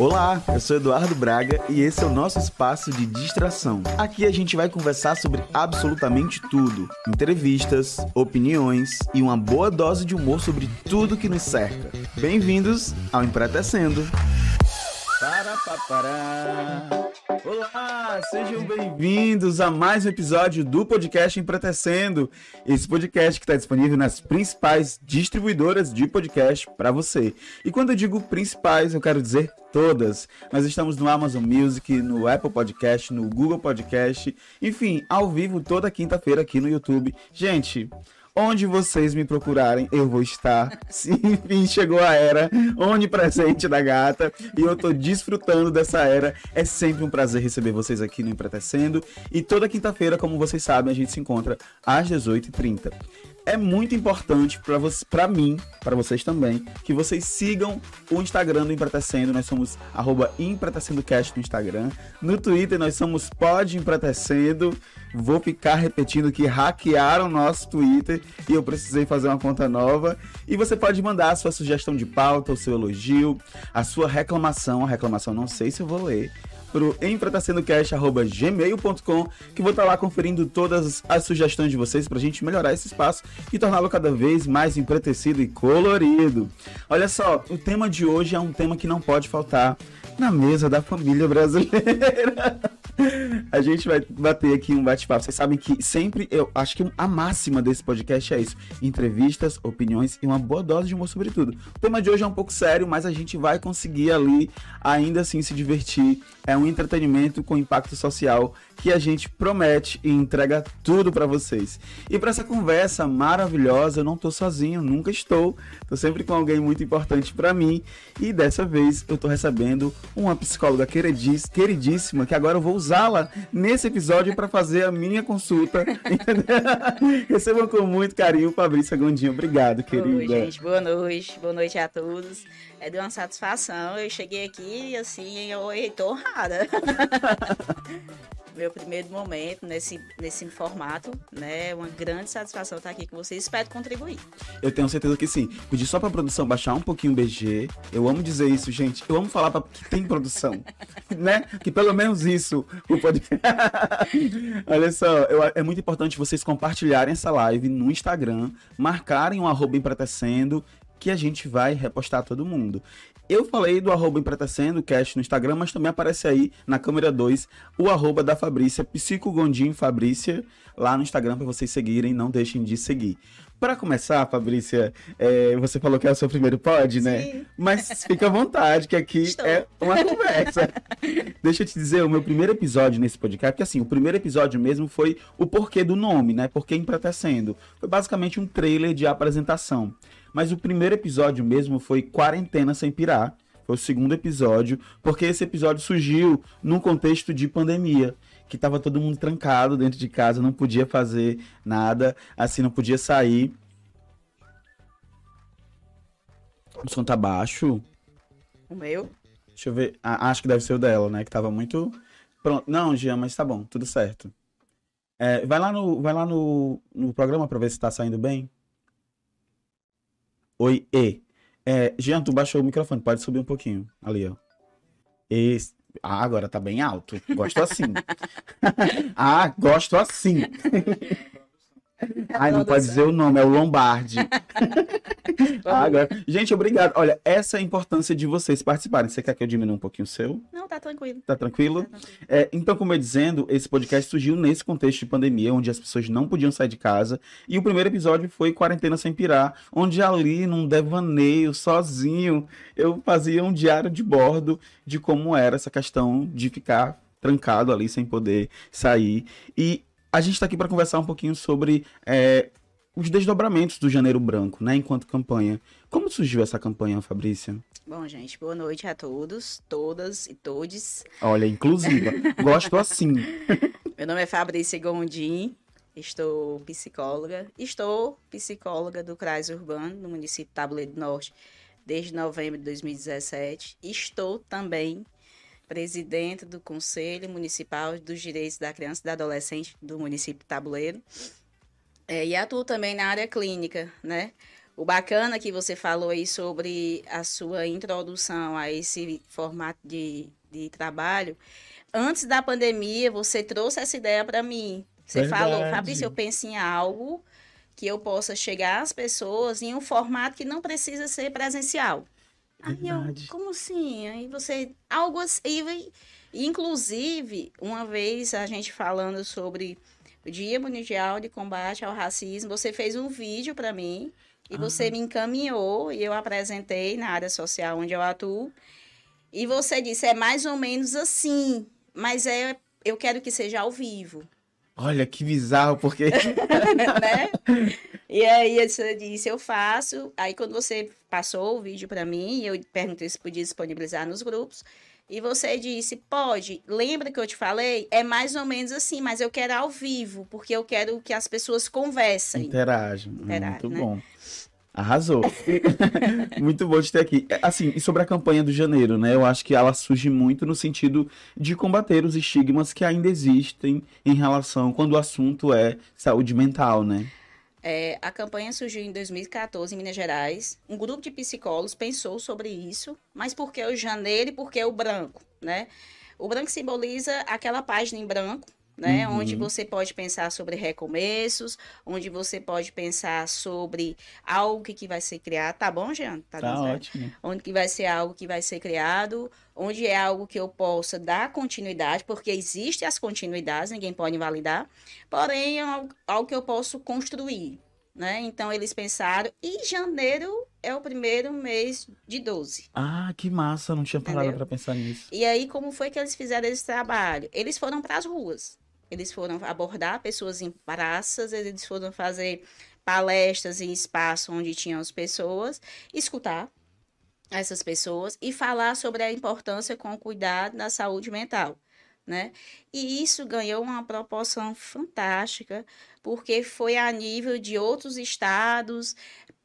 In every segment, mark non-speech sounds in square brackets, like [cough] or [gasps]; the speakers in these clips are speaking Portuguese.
Olá, eu sou Eduardo Braga e esse é o nosso espaço de distração. Aqui a gente vai conversar sobre absolutamente tudo: entrevistas, opiniões e uma boa dose de humor sobre tudo que nos cerca. Bem-vindos ao Empretecendo. Para, pa, para. Olá, sejam bem-vindos a mais um episódio do podcast Empretecendo. Esse podcast que está disponível nas principais distribuidoras de podcast para você. E quando eu digo principais, eu quero dizer todas. Nós estamos no Amazon Music, no Apple Podcast, no Google Podcast, enfim, ao vivo toda quinta-feira aqui no YouTube. Gente, Onde vocês me procurarem, eu vou estar. [laughs] Enfim, chegou a era onipresente da gata e eu tô desfrutando dessa era. É sempre um prazer receber vocês aqui no Empretecendo. E toda quinta-feira, como vocês sabem, a gente se encontra às 18h30 é muito importante para você, para mim, para vocês também, que vocês sigam o Instagram do Empretecendo. Nós somos EmpretecendoCast no Instagram. No Twitter nós somos Pod Empretecendo. Vou ficar repetindo que hackearam nosso Twitter e eu precisei fazer uma conta nova. E você pode mandar a sua sugestão de pauta, o seu elogio, a sua reclamação. A reclamação não sei se eu vou ler pro empretacendocast.gmail.com que vou estar lá conferindo todas as sugestões de vocês pra gente melhorar esse espaço e torná-lo cada vez mais empretecido e colorido. Olha só, o tema de hoje é um tema que não pode faltar na mesa da família brasileira. [laughs] A gente vai bater aqui um bate-papo. Vocês sabem que sempre eu acho que a máxima desse podcast é isso: entrevistas, opiniões e uma boa dose de humor sobre tudo. O tema de hoje é um pouco sério, mas a gente vai conseguir ali ainda assim se divertir. É um entretenimento com impacto social que a gente promete e entrega tudo para vocês. E para essa conversa maravilhosa, eu não tô sozinho, nunca estou. Tô sempre com alguém muito importante para mim e dessa vez eu tô recebendo uma psicóloga queridíssima que agora eu vou usá-la nesse episódio para fazer a minha consulta. [laughs] Recebam com muito carinho Fabrícia Gondinho. Obrigado, querida. Oi, gente. Boa noite. Boa noite a todos. É de uma satisfação. Eu cheguei aqui assim, eu estou honrada. [laughs] meu primeiro momento nesse, nesse formato, né? Uma grande satisfação estar aqui com vocês. Espero contribuir. Eu tenho certeza que sim. Pedi só pra produção baixar um pouquinho o BG. Eu amo dizer isso, gente. Eu amo falar pra... que tem produção, [laughs] né? Que pelo menos isso o. [laughs] Olha só, eu, é muito importante vocês compartilharem essa live no Instagram, marcarem um arroba empretecendo que a gente vai repostar todo mundo. Eu falei do arroba Empretecendo Cast no Instagram, mas também aparece aí na câmera 2 o arroba da Fabrícia, Psicogondim Fabrícia, lá no Instagram para vocês seguirem, não deixem de seguir. Para começar, Fabrícia, é, você falou que é o seu primeiro pod, né? Sim. Mas fica à vontade, que aqui Estou. é uma conversa. [laughs] Deixa eu te dizer, o meu primeiro episódio nesse podcast, porque assim, o primeiro episódio mesmo foi o porquê do nome, né? Porquê Empretecendo. Foi basicamente um trailer de apresentação. Mas o primeiro episódio mesmo foi Quarentena Sem Pirar. Foi o segundo episódio, porque esse episódio surgiu num contexto de pandemia. Que tava todo mundo trancado dentro de casa, não podia fazer nada, assim, não podia sair. O som tá baixo. O meu? Deixa eu ver. Ah, acho que deve ser o dela, né? Que tava muito. Pronto. Não, Jean, mas tá bom, tudo certo. É, vai lá, no, vai lá no, no programa pra ver se tá saindo bem. Oi, E. É, Jean, tu baixou o microfone, pode subir um pouquinho. Ali, ó. Ah, agora tá bem alto. Gosto assim. [laughs] ah, gosto assim. [laughs] Ai, não pode dizer o nome, é o Lombardi. [laughs] Ah, agora... Gente, obrigado. Olha, essa é a importância de vocês participarem. Você quer que eu diminua um pouquinho o seu? Não, tá tranquilo. Tá tranquilo? Tá tranquilo. É, então, como eu dizendo, esse podcast surgiu nesse contexto de pandemia, onde as pessoas não podiam sair de casa. E o primeiro episódio foi Quarentena Sem Pirar, onde ali, num devaneio, sozinho, eu fazia um diário de bordo de como era essa questão de ficar trancado ali sem poder sair. E a gente está aqui para conversar um pouquinho sobre é, os desdobramentos do Janeiro Branco, né, enquanto campanha. Como surgiu essa campanha, Fabrícia? Bom, gente, boa noite a todos, todas e todes. Olha, inclusiva. [laughs] Gosto assim. Meu nome é Fabrícia Gondim, estou psicóloga. Estou psicóloga do CRAS Urbano, no município de Tabuleiro do Norte, desde novembro de 2017. Estou também presidente do Conselho Municipal dos Direitos da Criança e do Adolescente do município de Tabuleiro. É, e atuo também na área clínica, né? O bacana que você falou aí sobre a sua introdução a esse formato de, de trabalho. Antes da pandemia, você trouxe essa ideia para mim. Você Verdade. falou, Fabrício, eu penso em algo que eu possa chegar às pessoas em um formato que não precisa ser presencial. Aí eu, como assim? Aí você, algo assim, inclusive, uma vez a gente falando sobre o Dia Mundial de Combate ao Racismo, você fez um vídeo para mim e Ah. você me encaminhou e eu apresentei na área social onde eu atuo. E você disse, é mais ou menos assim, mas é, eu quero que seja ao vivo. Olha que bizarro, porque [laughs] né? [laughs] E aí você disse, eu faço. Aí quando você passou o vídeo para mim, eu perguntei se podia disponibilizar nos grupos. E você disse, pode. Lembra que eu te falei? É mais ou menos assim, mas eu quero ao vivo, porque eu quero que as pessoas conversem. interage. Interage, Muito né? bom. Arrasou. [laughs] muito bom de ter aqui. É, Assim, e sobre a campanha do janeiro, né? Eu acho que ela surge muito no sentido de combater os estigmas que ainda existem em relação quando o assunto é saúde mental, né? É, a campanha surgiu em 2014 em Minas Gerais. Um grupo de psicólogos pensou sobre isso, mas por que o janeiro e por que o branco, né? O branco simboliza aquela página em branco, né? Uhum. Onde você pode pensar sobre recomeços, onde você pode pensar sobre algo que, que vai ser criado. Tá bom, Jean? Tá certo? ótimo. onde que vai ser algo que vai ser criado, onde é algo que eu possa dar continuidade, porque existem as continuidades, ninguém pode invalidar, porém é algo, que eu posso construir, né? Então eles pensaram, e janeiro é o primeiro mês de 12. Ah, que massa, não tinha parado pra pensar nisso. E aí como foi que eles fizeram esse trabalho? Eles foram para as ruas. Eles foram abordar pessoas em praças, eles foram fazer palestras em espaço onde tinham as pessoas, escutar essas pessoas e falar sobre a importância com o cuidado da saúde mental, né? E isso ganhou uma proporção fantástica, porque foi a nível de outros estados,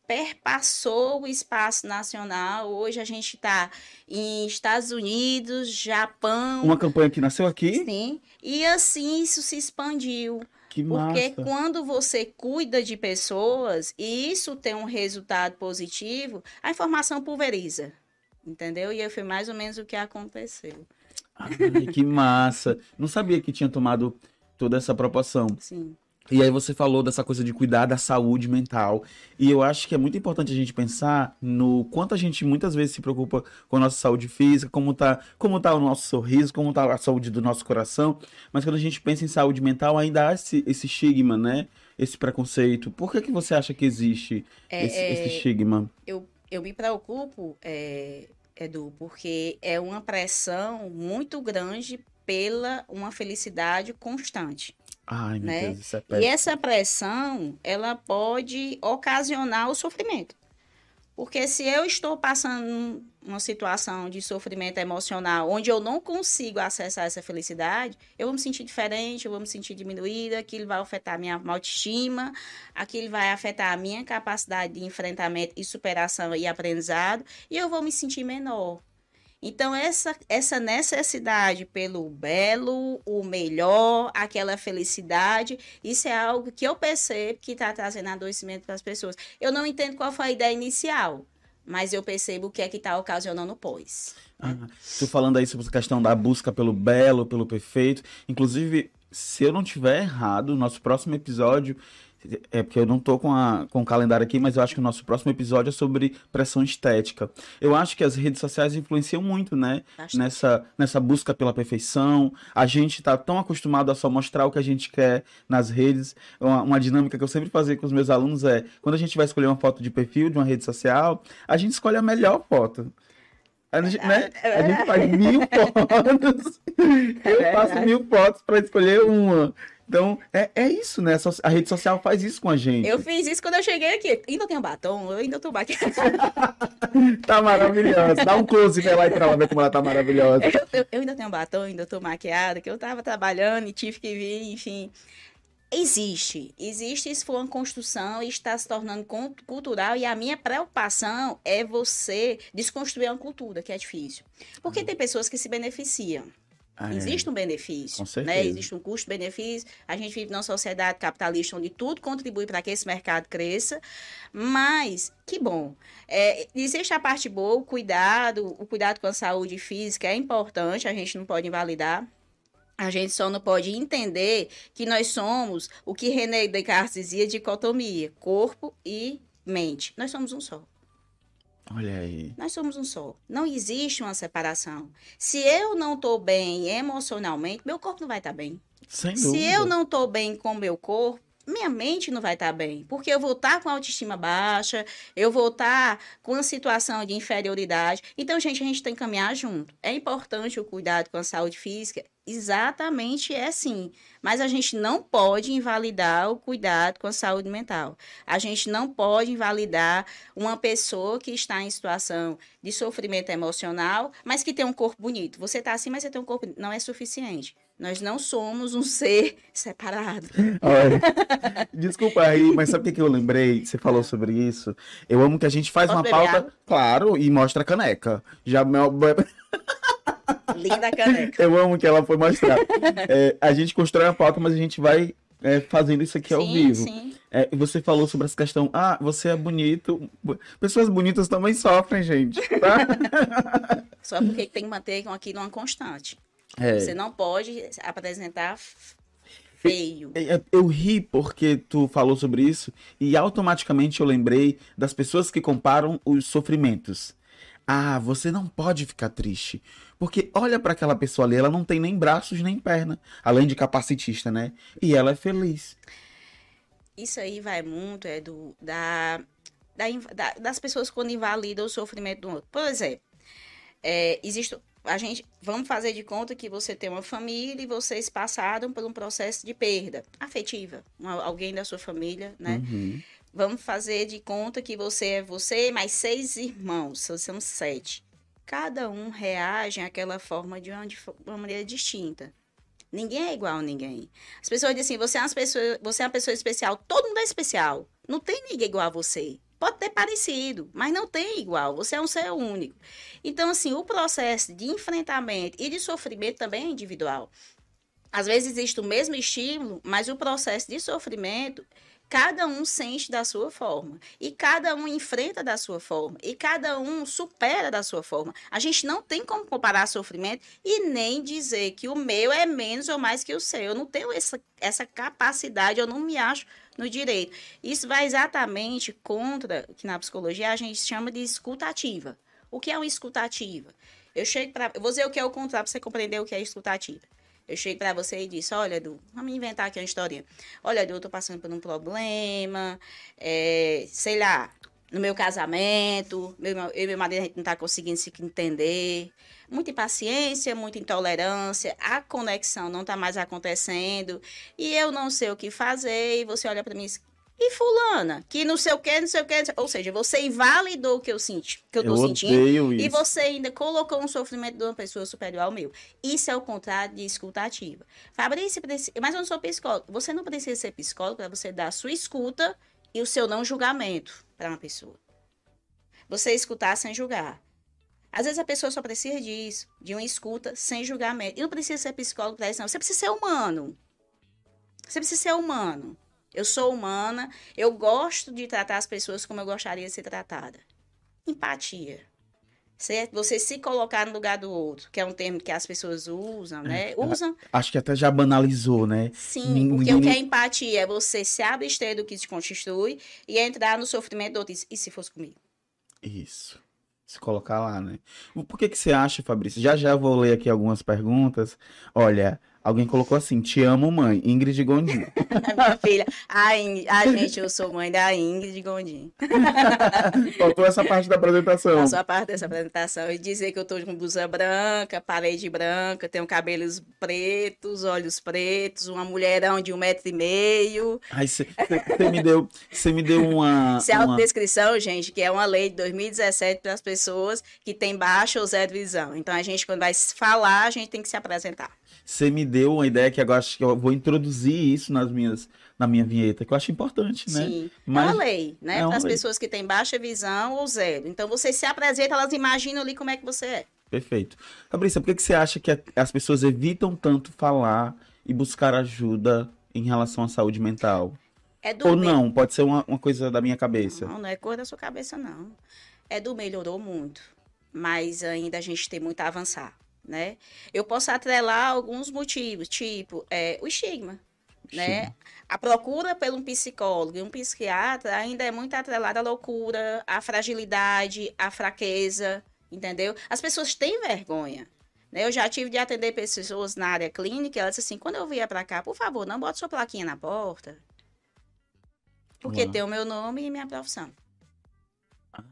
perpassou o espaço nacional. Hoje a gente está em Estados Unidos, Japão, Uma campanha que nasceu aqui? sim, e assim isso se expandiu. Que Porque massa. quando você cuida de pessoas e isso tem um resultado positivo, a informação pulveriza. Entendeu? E foi mais ou menos o que aconteceu. Ai, que massa. Não sabia que tinha tomado toda essa proporção. Sim. E aí você falou dessa coisa de cuidar da saúde mental. E eu acho que é muito importante a gente pensar no quanto a gente muitas vezes se preocupa com a nossa saúde física, como tá, como tá o nosso sorriso, como tá a saúde do nosso coração. Mas quando a gente pensa em saúde mental, ainda há esse, esse estigma, né? Esse preconceito. Por que, que você acha que existe É, esse, é, esse estigma? eu, eu me preocupo, é, Edu, porque é uma pressão muito grande pela uma felicidade constante. Ai, meu né? Deus, isso é E péssimo. essa pressão, ela pode ocasionar o sofrimento. Porque se eu estou passando uma situação de sofrimento emocional onde eu não consigo acessar essa felicidade, eu vou me sentir diferente, eu vou me sentir diminuída, aquilo vai afetar a minha autoestima, aquilo vai afetar a minha capacidade de enfrentamento e superação e aprendizado, e eu vou me sentir menor. Então, essa, essa necessidade pelo belo, o melhor, aquela felicidade, isso é algo que eu percebo que está trazendo adoecimento para as pessoas. Eu não entendo qual foi a ideia inicial, mas eu percebo o que é que está ocasionando pós. Ah, falando aí sobre a questão da busca pelo belo, pelo perfeito. Inclusive, se eu não tiver errado, nosso próximo episódio. É porque eu não tô com, a, com o calendário aqui, mas eu acho que o nosso próximo episódio é sobre pressão estética. Eu acho que as redes sociais influenciam muito, né? Bastante. Nessa, nessa busca pela perfeição. A gente tá tão acostumado a só mostrar o que a gente quer nas redes. Uma, uma dinâmica que eu sempre fazia com os meus alunos é: quando a gente vai escolher uma foto de perfil de uma rede social, a gente escolhe a melhor foto. A gente, né? É a gente faz mil fotos. [laughs] Eu É faço verdade. mil fotos para escolher uma. Então, é, é isso, né? A rede social faz isso com a gente. Eu fiz isso quando eu cheguei aqui. Ainda tenho batom, eu ainda tô maquiada. [laughs] Tá maravilhosa. Dá um close nela aí pra ela ver como ela tá maravilhosa. Eu, eu- eu ainda tenho batom, ainda tô maquiada, que eu tava trabalhando e tive que vir, enfim. Existe, existe, isso foi uma construção e está se tornando cultural. E a minha preocupação é você desconstruir uma cultura, que é difícil. Porque tem pessoas que se beneficiam, Ah, existe um benefício, Com né? Existe um custo-benefício. A gente vive numa sociedade capitalista onde tudo contribui para que esse mercado cresça. Mas que bom. É, existe a parte boa, o cuidado, o cuidado com a saúde física é importante. A gente não pode invalidar. A gente só não pode entender que nós somos o que René Descartes dizia dicotomia, corpo e mente. Nós somos um só. Olha aí. Nós somos um só. Não existe uma separação. Se eu não estou bem emocionalmente, meu corpo não vai estar tá bem. Sem dúvida. Se eu não estou bem com meu corpo, minha mente não vai estar tá bem, porque eu vou estar tá com autoestima baixa, eu vou estar com uma situação de inferioridade. Então, gente, a gente tem que caminhar junto. É importante o cuidado com a saúde física, exatamente é sim. Mas a gente não pode invalidar o cuidado com a saúde mental. A gente não pode invalidar uma pessoa que está em situação de sofrimento emocional, mas que tem um corpo bonito. Você está assim, mas você tem um corpo não é suficiente. Nós não somos um ser [laughs] separado. Olha, [laughs] desculpa aí, mas sabe o que eu lembrei? Você falou sobre isso. Eu amo que a gente faz Posso uma pauta, água? claro, e mostra a caneca. Já [laughs] Linda caneca. Eu amo que ela foi mostrar. É, a gente constrói a pauta, mas a gente vai é, fazendo isso aqui sim, ao vivo. Sim. É, você falou sobre essa questão. Ah, você é bonito. Pessoas bonitas também sofrem, gente. Tá? [laughs] Só porque tem que manter aqui numa constante. É. Você não pode apresentar feio. Eu, eu, eu, ri porque tu falou sobre isso e automaticamente eu lembrei das pessoas que comparam os sofrimentos. Ah, você não pode ficar triste. Porque olha para aquela pessoa ali, ela não tem nem braços nem perna, além de capacitista, né? E ela é feliz. Isso aí vai muito é do da, da das pessoas quando invalidam o sofrimento do outro. Por exemplo, é, existe a gente vamos fazer de conta que você tem uma família e vocês passaram por um processo de perda afetiva, uma, alguém da sua família, né? Uhum. Vamos fazer de conta que você é você mais seis irmãos, são sete. Cada um reage àquela forma de uma, de uma maneira distinta. Ninguém é igual a ninguém. As pessoas dizem assim: você é, uma pessoa, você é uma pessoa especial. Todo mundo é especial. Não tem ninguém igual a você. Pode ter parecido, mas não tem igual. Você é um ser único. Então, assim, o processo de enfrentamento e de sofrimento também é individual. Às vezes existe o mesmo estímulo, mas o processo de sofrimento cada um sente da sua forma e cada um enfrenta da sua forma e cada um supera da sua forma. A gente não tem como comparar sofrimento e nem dizer que o meu é menos ou mais que o seu. Eu não tenho essa, essa capacidade, eu não me acho no direito. Isso vai exatamente contra o que na psicologia a gente chama de escutativa. O que é uma escutativa? Eu chego para. Vou dizer o que é o contrário para você compreender o que é escutativa. Eu chego para você e disse, olha, Edu, vamos inventar aqui uma historinha. Olha, Edu, eu tô passando por um problema, é, sei lá, no meu casamento, meu, eu e meu marido a gente não tá conseguindo se entender. Muita impaciência, muita intolerância, a conexão não tá mais acontecendo, e eu não sei o que fazer, e você olha para mim e fulana, que não sei o que, não sei o que. Ou seja, você invalidou o que eu senti, que eu tô eu sentindo. E você ainda colocou um sofrimento de uma pessoa superior ao meu. Isso é o contrário de escutativa. Fabrício, mas eu não sou psicólogo. Você não precisa ser psicólogo para você dar a sua escuta e o seu não julgamento para uma pessoa. Você escutar sem julgar. Às vezes a pessoa só precisa disso, de uma escuta sem julgamento. E não precisa ser psicólogo para isso, não. Você precisa ser humano. Você precisa ser humano. Eu sou humana, eu gosto de tratar as pessoas como eu gostaria de ser tratada. Empatia. Certo? Você se colocar no lugar do outro, que é um termo que as pessoas usam, né? É, usam. Acho que até já banalizou, né? Sim, Ninguém... porque o que é empatia é você se abster do que te constitui e entrar no sofrimento do outro. E se fosse comigo? Isso. Se colocar lá, né? Por que, que você acha, Fabrício? Já já vou ler aqui algumas perguntas. Olha, Alguém colocou assim, te amo, mãe, Ingrid Gondim. [laughs] Minha filha. Ai, ai, gente, eu sou mãe da Ingrid Gondim. [laughs] Faltou essa parte da apresentação. Passou a parte dessa apresentação. E dizer que eu tô com blusa branca, parede branca, tenho cabelos pretos, olhos pretos, uma mulherão de um metro e meio. Ai, você me deu, você me deu uma... Isso é uma... autodescrição, gente, que é uma lei de 2017 para as pessoas que têm baixa ou zero visão. Então, a gente, quando vai falar, a gente tem que se apresentar. Você me deu uma ideia que agora acho que eu vou introduzir isso nas minhas, na minha vinheta, que eu acho importante, né? Sim, Mas, é uma lei, né? É Para as pessoas que têm baixa visão ou zero. Então, você se apresenta, elas imaginam ali como é que você é. Perfeito. Fabrícia, por que, que você acha que as pessoas evitam tanto falar e buscar ajuda em relação à saúde mental? É do Ou não? Pode ser uma, uma coisa da minha cabeça. Não, não é cor da sua cabeça, não. É do melhorou muito, mas ainda a gente tem muito a avançar, né? Eu posso atrelar alguns motivos, tipo é, o estigma, né? A procura por um psicólogo e um psiquiatra ainda é muito atrelada à loucura, à fragilidade, à fraqueza, entendeu? As pessoas têm vergonha. né? Eu já tive de atender pessoas na área clínica, elas assim, quando eu vier para cá, por favor, não bote sua plaquinha na porta. Porque Uau. tem o meu nome e minha profissão. Ah,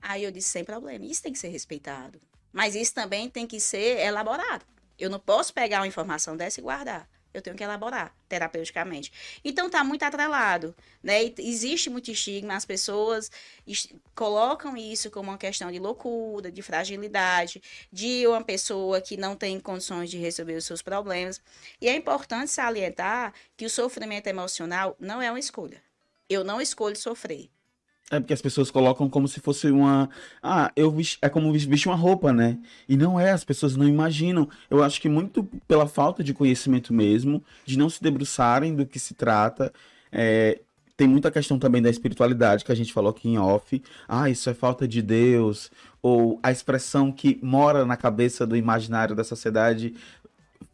Aí eu disse, sem problema, isso tem que ser respeitado. Mas isso também tem que ser elaborado. Eu não posso pegar uma informação dessa e guardar. Eu tenho que elaborar terapeuticamente. Então tá muito atrelado, né? E existe muito estigma, as pessoas es- colocam isso como uma questão de loucura, de fragilidade, de uma pessoa que não tem condições de resolver os seus problemas. E é importante salientar que o sofrimento emocional não é uma escolha. Eu não escolho sofrer. É porque as pessoas colocam como se fosse uma. Ah, eu vis- é como vestir uma roupa, né? E não é, as pessoas não imaginam. Eu acho que muito pela falta de conhecimento mesmo, de não se debruçarem do que se trata. é, Tem muita questão também da espiritualidade que a gente falou aqui em off. Ah, isso é falta de Deus. Ou a expressão que mora na cabeça do imaginário da sociedade.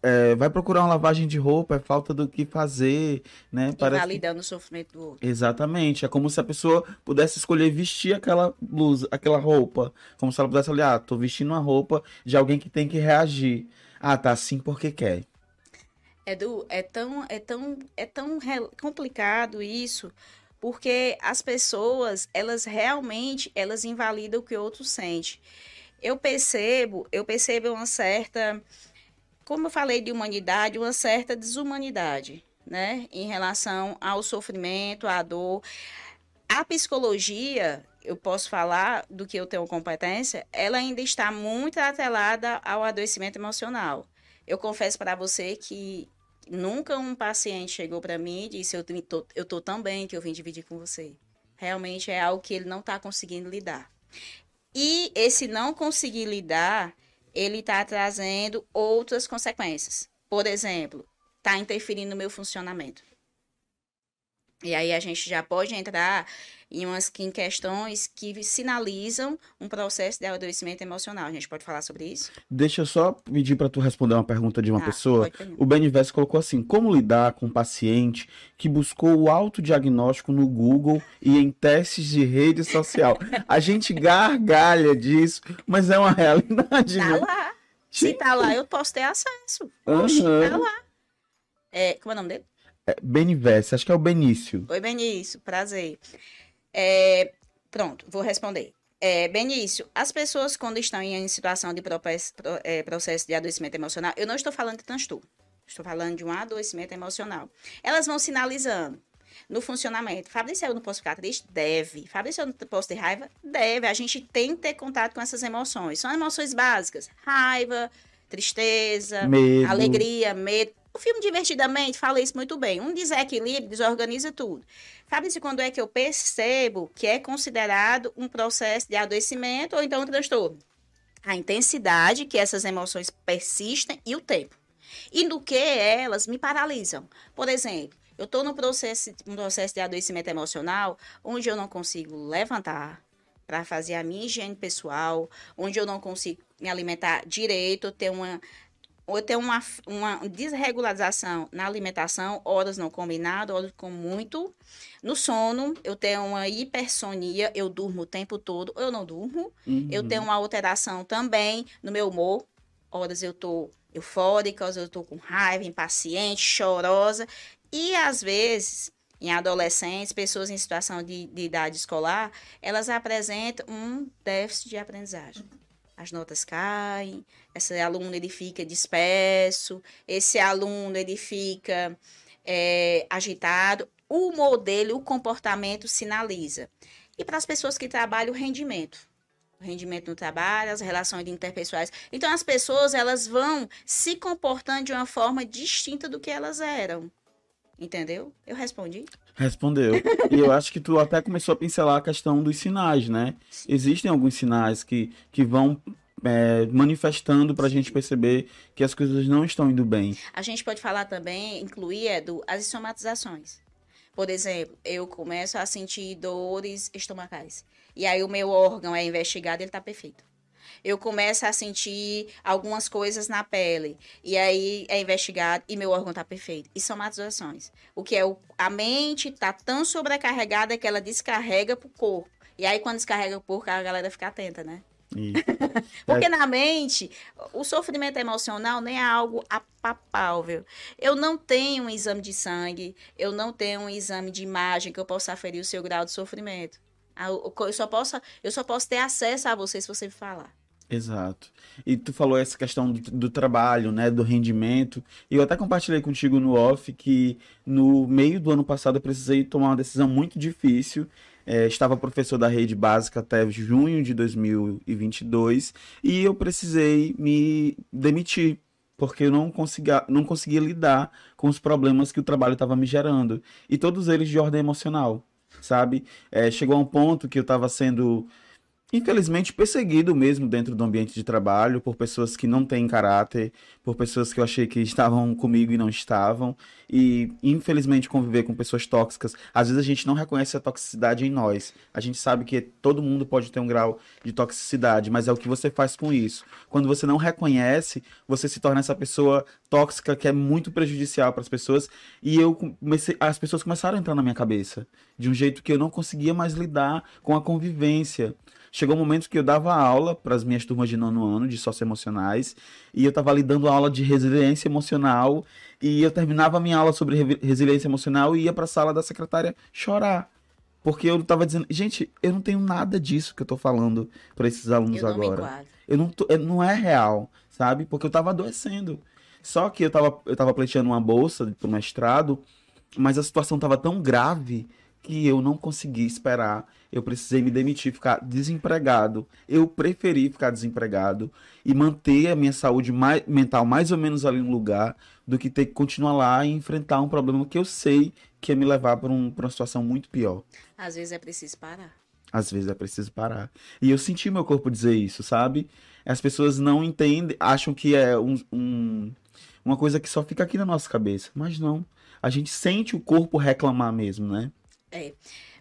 É, vai procurar uma lavagem de roupa, é falta do que fazer, né? Parece que- Invalidando o sofrimento do outro. Exatamente. É como se a pessoa pudesse escolher vestir aquela blusa, aquela roupa. Como se ela pudesse olhar, ah, tô vestindo uma roupa de alguém que tem que reagir. Ah, tá assim porque quer. Edu, é tão, é tão, é tão complicado isso, porque as pessoas, elas realmente, elas invalidam o que o outro sente. Eu percebo, eu percebo uma certa, como eu falei de humanidade, uma certa desumanidade, né, em relação ao sofrimento, à dor. A psicologia, eu posso falar do que eu tenho competência, ela ainda está muito atrelada ao adoecimento emocional. Eu confesso para você que nunca um paciente chegou para mim e disse: eu tô, eu tô tão bem que eu vim dividir com você. Realmente é algo que ele não está conseguindo lidar. E esse não conseguir lidar, ele está trazendo outras consequências. Por exemplo, está interferindo no meu funcionamento. E aí a gente já pode entrar em umas em questões que sinalizam um processo de adoecimento emocional. A gente pode falar sobre isso? Deixa eu só pedir para tu responder uma pergunta de uma Ah, pessoa. O Beniverso colocou assim: como lidar com um paciente que buscou o autodiagnóstico no Google e em testes de rede social? A gente gargalha disso, mas é uma realidade, Tá né? lá. Se tá lá, eu posso ter acesso. Oxe, tá lá. É, como é o nome dele? É, Beniverso, acho que é o Benício. Oi, Benício, prazer. É, pronto, vou responder. É, Benício, as pessoas quando estão em situação de propes- pro- é, processo de adoecimento emocional, eu não estou falando de transtorno, estou falando de um adoecimento emocional. Elas vão sinalizando no funcionamento. Fabrício, eu não posso ficar triste? Deve. Fabrício, eu não posso ter raiva? Deve. A gente tem que ter contato com essas emoções. São emoções básicas. Raiva, tristeza, Medo. alegria, medo. O filme Divertidamente fala isso muito bem. Um desequilíbrio desorganiza tudo. Sabe-se quando é que eu percebo que é considerado um processo de adoecimento ou então um transtorno? A intensidade que essas emoções persistem e o tempo. E no que elas me paralisam. Por exemplo, eu estou no processo, um processo de adoecimento emocional onde eu não consigo levantar para fazer a minha higiene pessoal, onde eu não consigo me alimentar direito, tenho uma ou ter uma, uma desregularização na alimentação, horas não combinado, horas com muito. No sono, eu tenho uma hipersonia, eu durmo o tempo todo, eu não durmo. Eu Uhum. tenho uma alteração também no meu humor. Horas eu tô eufórica, horas eu tô com raiva, impaciente, chorosa. E às vezes, em adolescentes, pessoas em situação de, de idade escolar, elas apresentam um déficit de aprendizagem. As notas caem, esse aluno ele fica disperso, esse aluno ele fica é, agitado. O modelo, o comportamento sinaliza. E para as pessoas que trabalham, o rendimento. O rendimento no trabalho, as relações interpessoais. Então, as pessoas elas vão se comportando de uma forma distinta do que elas eram. Entendeu? Eu respondi? Respondeu. E eu acho que tu até começou a pincelar a questão dos sinais, né? Existem alguns sinais que, que vão é, manifestando para a gente perceber que as coisas não estão indo bem. A gente pode falar também, incluir, Edu, as somatizações. Por exemplo, eu começo a sentir dores estomacais. E aí o meu órgão é investigado, ele está perfeito. Eu começo a sentir algumas coisas na pele. E aí é investigado e meu órgão está perfeito. E somatizações. O que é o, a mente está tão sobrecarregada que ela descarrega para o corpo. E aí, quando descarrega o corpo, a galera fica atenta, né? [laughs] Porque é. na mente, o sofrimento emocional nem é algo apapável. Eu não tenho um exame de sangue, eu não tenho um exame de imagem que eu possa aferir o seu grau de sofrimento. Eu só posso, eu só posso ter acesso a você se você me falar. Exato. E tu falou essa questão do, do, trabalho, né, do rendimento. E eu até compartilhei contigo no off que no meio do ano passado eu precisei tomar uma decisão muito difícil é, estava professor da rede básica até junho de 2022 e eu precisei me demitir porque eu não conseguia, não conseguia lidar com os problemas que o trabalho estava me gerando e todos eles de ordem emocional, sabe? É, chegou a um ponto que eu estava sendo infelizmente perseguido mesmo dentro do ambiente de trabalho por pessoas que não têm caráter, por pessoas que eu achei que estavam comigo e não estavam, e infelizmente conviver com pessoas tóxicas, às vezes a gente não reconhece a toxicidade em nós. A gente sabe que todo mundo pode ter um grau de toxicidade, mas é o que você faz com isso. Quando você não reconhece, você se torna essa pessoa tóxica que é muito prejudicial para as pessoas, e eu comecei, as pessoas começaram a entrar na minha cabeça de um jeito que eu não conseguia mais lidar com a convivência. Chegou um momento que eu dava aula para as minhas turmas de nono ano, de socioemocionais, e eu estava ali dando aula de resiliência emocional, e eu terminava a minha aula sobre resiliência emocional e ia para a sala da secretária chorar. Porque eu estava dizendo, gente, eu não tenho nada disso que eu estou falando para esses alunos eu agora. eu não, tô, não é real, sabe? Porque eu estava adoecendo. Só que eu estava eu tava pleiteando uma bolsa para o mestrado, mas a situação estava tão grave que eu não consegui esperar. Eu precisei me demitir, ficar desempregado. Eu preferi ficar desempregado e manter a minha saúde mais, mental mais ou menos ali no lugar do que ter que continuar lá e enfrentar um problema que eu sei que ia me levar para um, uma situação muito pior. Às vezes é preciso parar. Às vezes é preciso parar. E eu senti meu corpo dizer isso, sabe? As pessoas não entendem, acham que é um, um, uma coisa que só fica aqui na nossa cabeça. Mas não. A gente sente o corpo reclamar mesmo, né? É.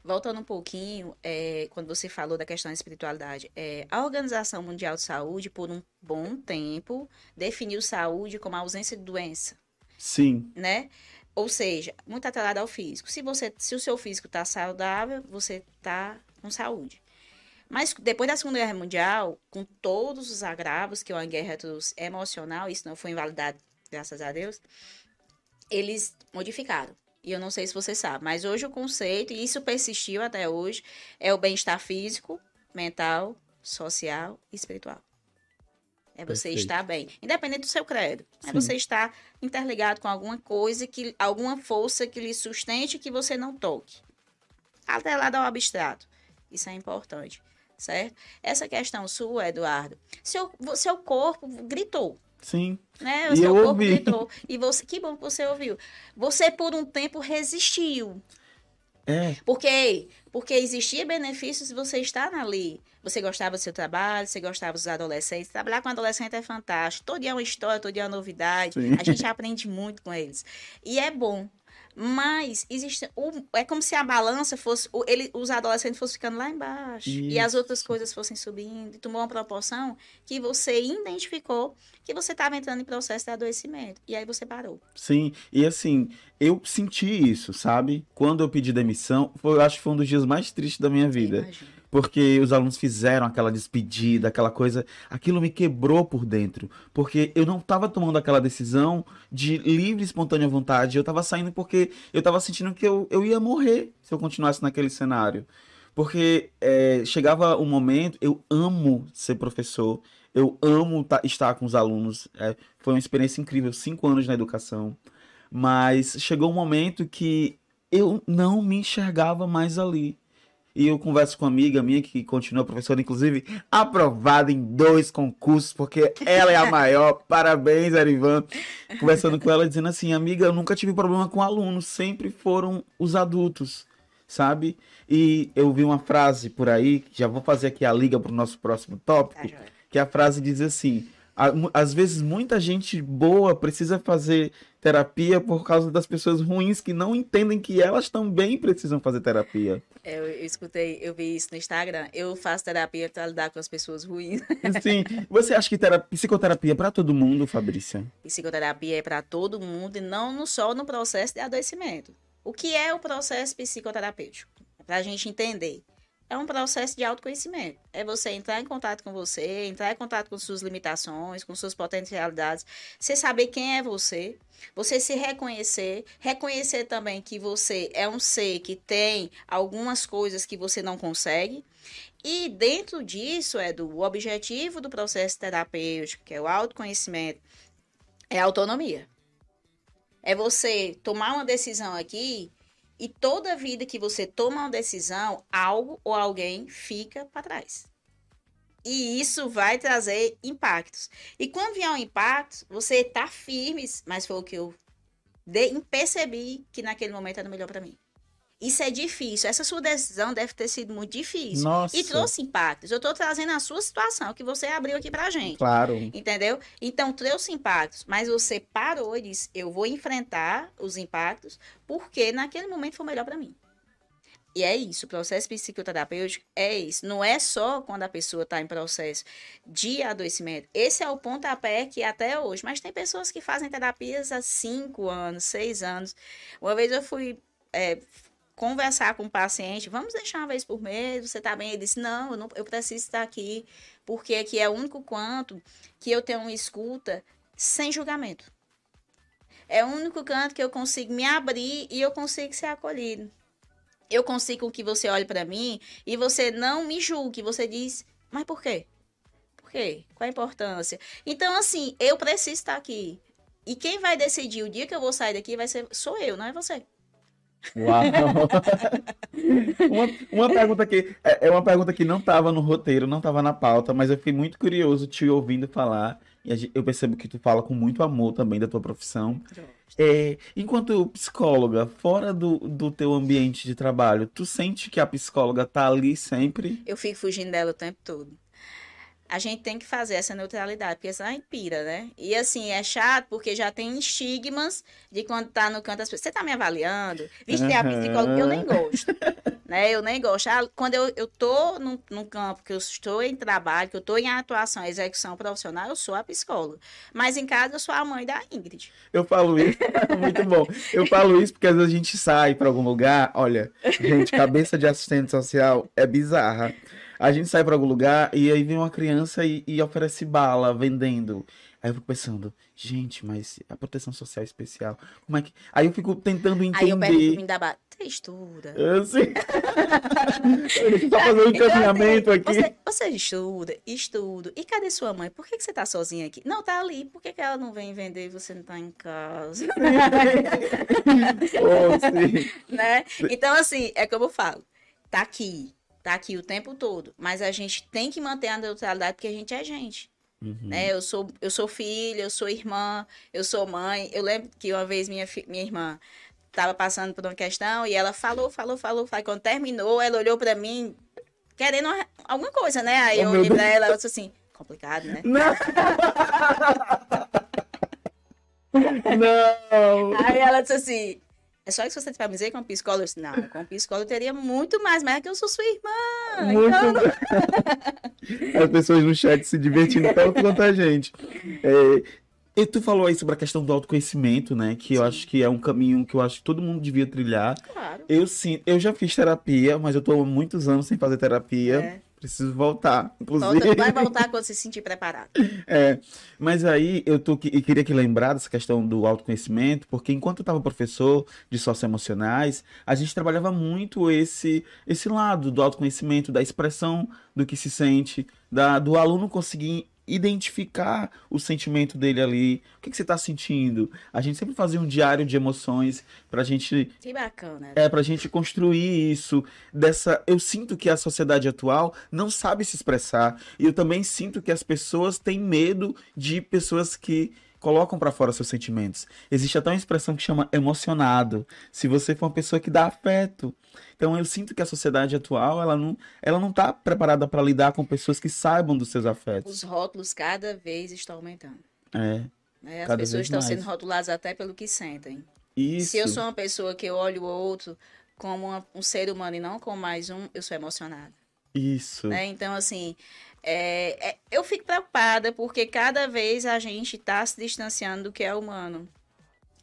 Voltando um pouquinho, é, quando você falou da questão da espiritualidade, é, a Organização Mundial de Saúde, por um bom tempo, definiu saúde como a ausência de doença. Sim. Né? Ou seja, muito atrelado ao físico. Se, você, se o seu físico está saudável, você está com saúde. Mas depois da Segunda Guerra Mundial, com todos os agravos que uma guerra trouxe emocional, isso não foi invalidado, graças a Deus, eles modificaram e eu não sei se você sabe, mas hoje o conceito, e isso persistiu até hoje, é o bem-estar físico, mental, social e espiritual. É você Perfeito. estar bem, independente do seu credo. É você estar interligado com alguma coisa, que alguma força que lhe sustente que você não toque. Até lá ao abstrato. Isso é importante, certo? Essa questão sua, Eduardo, seu, seu corpo gritou. Sim. Né? O e seu eu corpo ouvi. E você, que bom que você ouviu. Você, por um tempo, resistiu. É. Porque, porque existia benefícios se você estar ali. Você gostava do seu trabalho, você gostava dos adolescentes. Trabalhar com adolescente é fantástico. Todo dia é uma história, todo dia é uma novidade. Sim. A gente aprende muito com eles. E é bom. Mas existe. é como se a balança fosse. Ele, os adolescentes fossem ficando lá embaixo. Isso. E as outras coisas fossem subindo. E tomou uma proporção que você identificou que você estava entrando em processo de adoecimento. E aí você parou. Sim. E assim, eu senti isso, sabe? Quando eu pedi demissão, foi, eu acho que foi um dos dias mais tristes da minha vida. Imagina porque os alunos fizeram aquela despedida, aquela coisa, aquilo me quebrou por dentro, porque eu não estava tomando aquela decisão de livre e espontânea vontade, eu estava saindo porque eu estava sentindo que eu, eu ia morrer se eu continuasse naquele cenário. Porque é, chegava um momento, eu amo ser professor, eu amo estar com os alunos, é, foi uma experiência incrível, cinco anos na educação, mas chegou um momento que eu não me enxergava mais ali e eu converso com uma amiga minha que continua professora, inclusive aprovada em dois concursos, porque ela é a maior. [laughs] Parabéns, Arivan. Conversando com ela, dizendo assim: amiga, eu nunca tive problema com alunos, sempre foram os adultos, sabe? E eu vi uma frase por aí, já vou fazer aqui a liga para o nosso próximo tópico, que a frase diz assim: às vezes muita gente boa precisa fazer terapia por causa das pessoas ruins que não entendem que elas também precisam fazer terapia. Eu, eu escutei, eu vi isso no Instagram. Eu faço terapia para lidar com as pessoas ruins. [laughs] Sim. Você acha que terapia, psicoterapia é para todo mundo, Fabrícia? Psicoterapia é para todo mundo e não só no processo de adoecimento. O que é o processo psicoterapêutico? Para a gente entender é um processo de autoconhecimento. É você entrar em contato com você, entrar em contato com suas limitações, com suas potencialidades, você saber quem é você, você se reconhecer, reconhecer também que você é um ser que tem algumas coisas que você não consegue. E dentro disso, é do objetivo do processo terapêutico, que é o autoconhecimento, é a autonomia. É você tomar uma decisão aqui e toda vida que você toma uma decisão, algo ou alguém fica para trás. E isso vai trazer impactos. E quando vier um impacto, você tá firme, mas foi o que eu de, percebi que naquele momento era melhor para mim. Isso é difícil. Essa sua decisão deve ter sido muito difícil. Nossa. E trouxe impactos. Eu estou trazendo a sua situação que você abriu aqui pra gente. Claro. Entendeu? Então, trouxe impactos. Mas você parou e disse: eu vou enfrentar os impactos porque naquele momento foi melhor para mim. E é isso, o processo psicoterapêutico é isso. Não é só quando a pessoa está em processo de adoecimento. Esse é o pontapé que até hoje. Mas tem pessoas que fazem terapias há cinco anos, seis anos. Uma vez eu fui é, conversar com o paciente, vamos deixar uma vez por mês, você está bem? Ele disse, não eu, não, eu preciso estar aqui, porque aqui é o único quanto que eu tenho uma escuta sem julgamento. É o único canto que eu consigo me abrir e eu consigo ser acolhido. Eu consigo que você olhe para mim e você não me julgue, você diz, mas por quê? Por quê? Qual a importância? Então, assim, eu preciso estar aqui. E quem vai decidir o dia que eu vou sair daqui vai ser sou eu, não é você. Uau! uma, uma pergunta que é, é uma pergunta que não estava no roteiro, não estava na pauta, mas eu fiquei muito curioso te ouvindo falar e eu percebo que tu fala com muito amor também da tua profissão. É, enquanto psicóloga, fora do, do teu ambiente de trabalho, tu sente que a psicóloga tá ali sempre? Eu fico fugindo dela o tempo todo a gente tem que fazer essa neutralidade, porque senão a gente pira, né? E assim, é chato porque já tem estigmas de quando tá no canto das pessoas. Você tá me avaliando? Vixe, uhum. a psicóloga, eu nem gosto. né? Eu nem gosto. Ah, quando eu, eu tô num, num campo que eu estou em trabalho, que eu tô em atuação, execução profissional, eu sou a psicóloga. Mas em casa eu sou a mãe da Ingrid. Eu falo isso, [laughs] muito bom. Eu falo isso porque às vezes a gente sai para algum lugar, olha, gente, cabeça de assistente social é bizarra. A gente sai para algum lugar e aí vem uma criança e, e, oferece bala vendendo. Aí eu fico pensando, gente, mas a proteção social especial, como é que. Aí eu fico tentando entender. Aí eu pergunto, me dá ba... Eu sei. Deixa eu só fazer um [laughs] então, encaminhamento aqui. Você, você, estuda, estudo. E cadê sua mãe? Por que, que você tá sozinha aqui? Não, tá ali. Por que, que ela não vem vender e você não tá em casa? [laughs] oh, sim. [laughs] Né? Então, assim, é como eu falo. Tá aqui tá aqui o tempo todo, mas a gente tem que manter a neutralidade porque a gente é gente. Uhum. Né? Eu, sou, eu sou filha, eu sou irmã, eu sou mãe. Eu lembro que uma vez minha, minha irmã estava passando por uma questão e ela falou, falou, falou, falou. Quando terminou, ela olhou para mim querendo alguma coisa, né? Aí oh, eu olhei pra ela e disse assim, complicado, né? Não! [laughs] Não! Aí ela disse assim, é só isso que você vai me dizer com psicólogo? Disse, não, com psicólogo eu teria muito mais, mas é que eu sou sua irmã. Muito então... [laughs] As pessoas no chat se divertindo tanto quanto a gente. É, e tu falou aí sobre a questão do autoconhecimento, né? Que eu acho que é um caminho que eu acho que todo mundo devia trilhar. Claro. Eu sim, eu já fiz terapia, mas eu tô há muitos anos sem fazer terapia. É. Preciso voltar, inclusive. Volta, vai voltar quando se sentir preparado. [laughs] É, mas aí eu tô e queria que lembrar dessa questão do autoconhecimento, porque enquanto eu estava professor de socioemocionais, a gente trabalhava muito esse esse lado do autoconhecimento, da expressão do que se sente, da, do aluno conseguir identificar o sentimento dele ali. O que, que você está sentindo? A gente sempre fazia um diário de emoções pra gente. Que bacana. É, pra gente construir isso. Dessa. Eu sinto que a sociedade atual não sabe se expressar. E eu também sinto que as pessoas têm medo de pessoas que colocam para fora seus sentimentos. Existe até uma expressão que chama emocionado. Se você for uma pessoa que dá afeto. Então eu sinto que a sociedade atual, ela não, ela não tá preparada para lidar com pessoas que saibam dos seus afetos. Os rótulos cada vez estão aumentando. É. né? As pessoas estão mais. sendo rotuladas até pelo que sentem. Isso. Se eu sou uma pessoa que eu olho o outro como uma- um ser humano e não como mais um, eu sou emocionada. Isso. né? Então, assim, é, é- eu fico preocupada porque cada vez a gente está se distanciando do que é humano.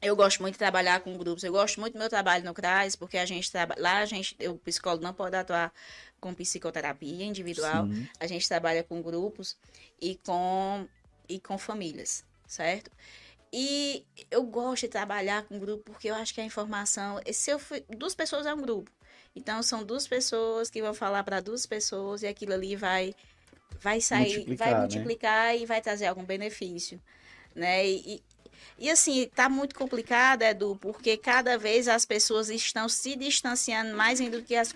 Eu gosto muito de trabalhar com grupos, eu gosto muito do meu trabalho no CRAS, porque a gente trabalha. Lá a gente, o psicólogo não pode atuar com psicoterapia individual, Sim. a gente trabalha com grupos e com, e com famílias, certo? E eu gosto de trabalhar com grupo porque eu acho que a informação. Se eu fui, duas pessoas é um grupo. Então são duas pessoas que vão falar para duas pessoas e aquilo ali vai vai sair, Multiplicar, vai né? multiplicar e vai trazer algum benefício, né? E, e assim, tá muito complicado, Edu, porque cada vez as pessoas estão se distanciando mais do que, as,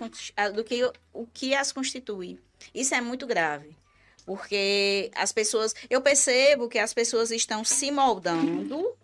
do que o que as constitui. Isso é muito grave. Porque as pessoas. Eu percebo que as pessoas estão se moldando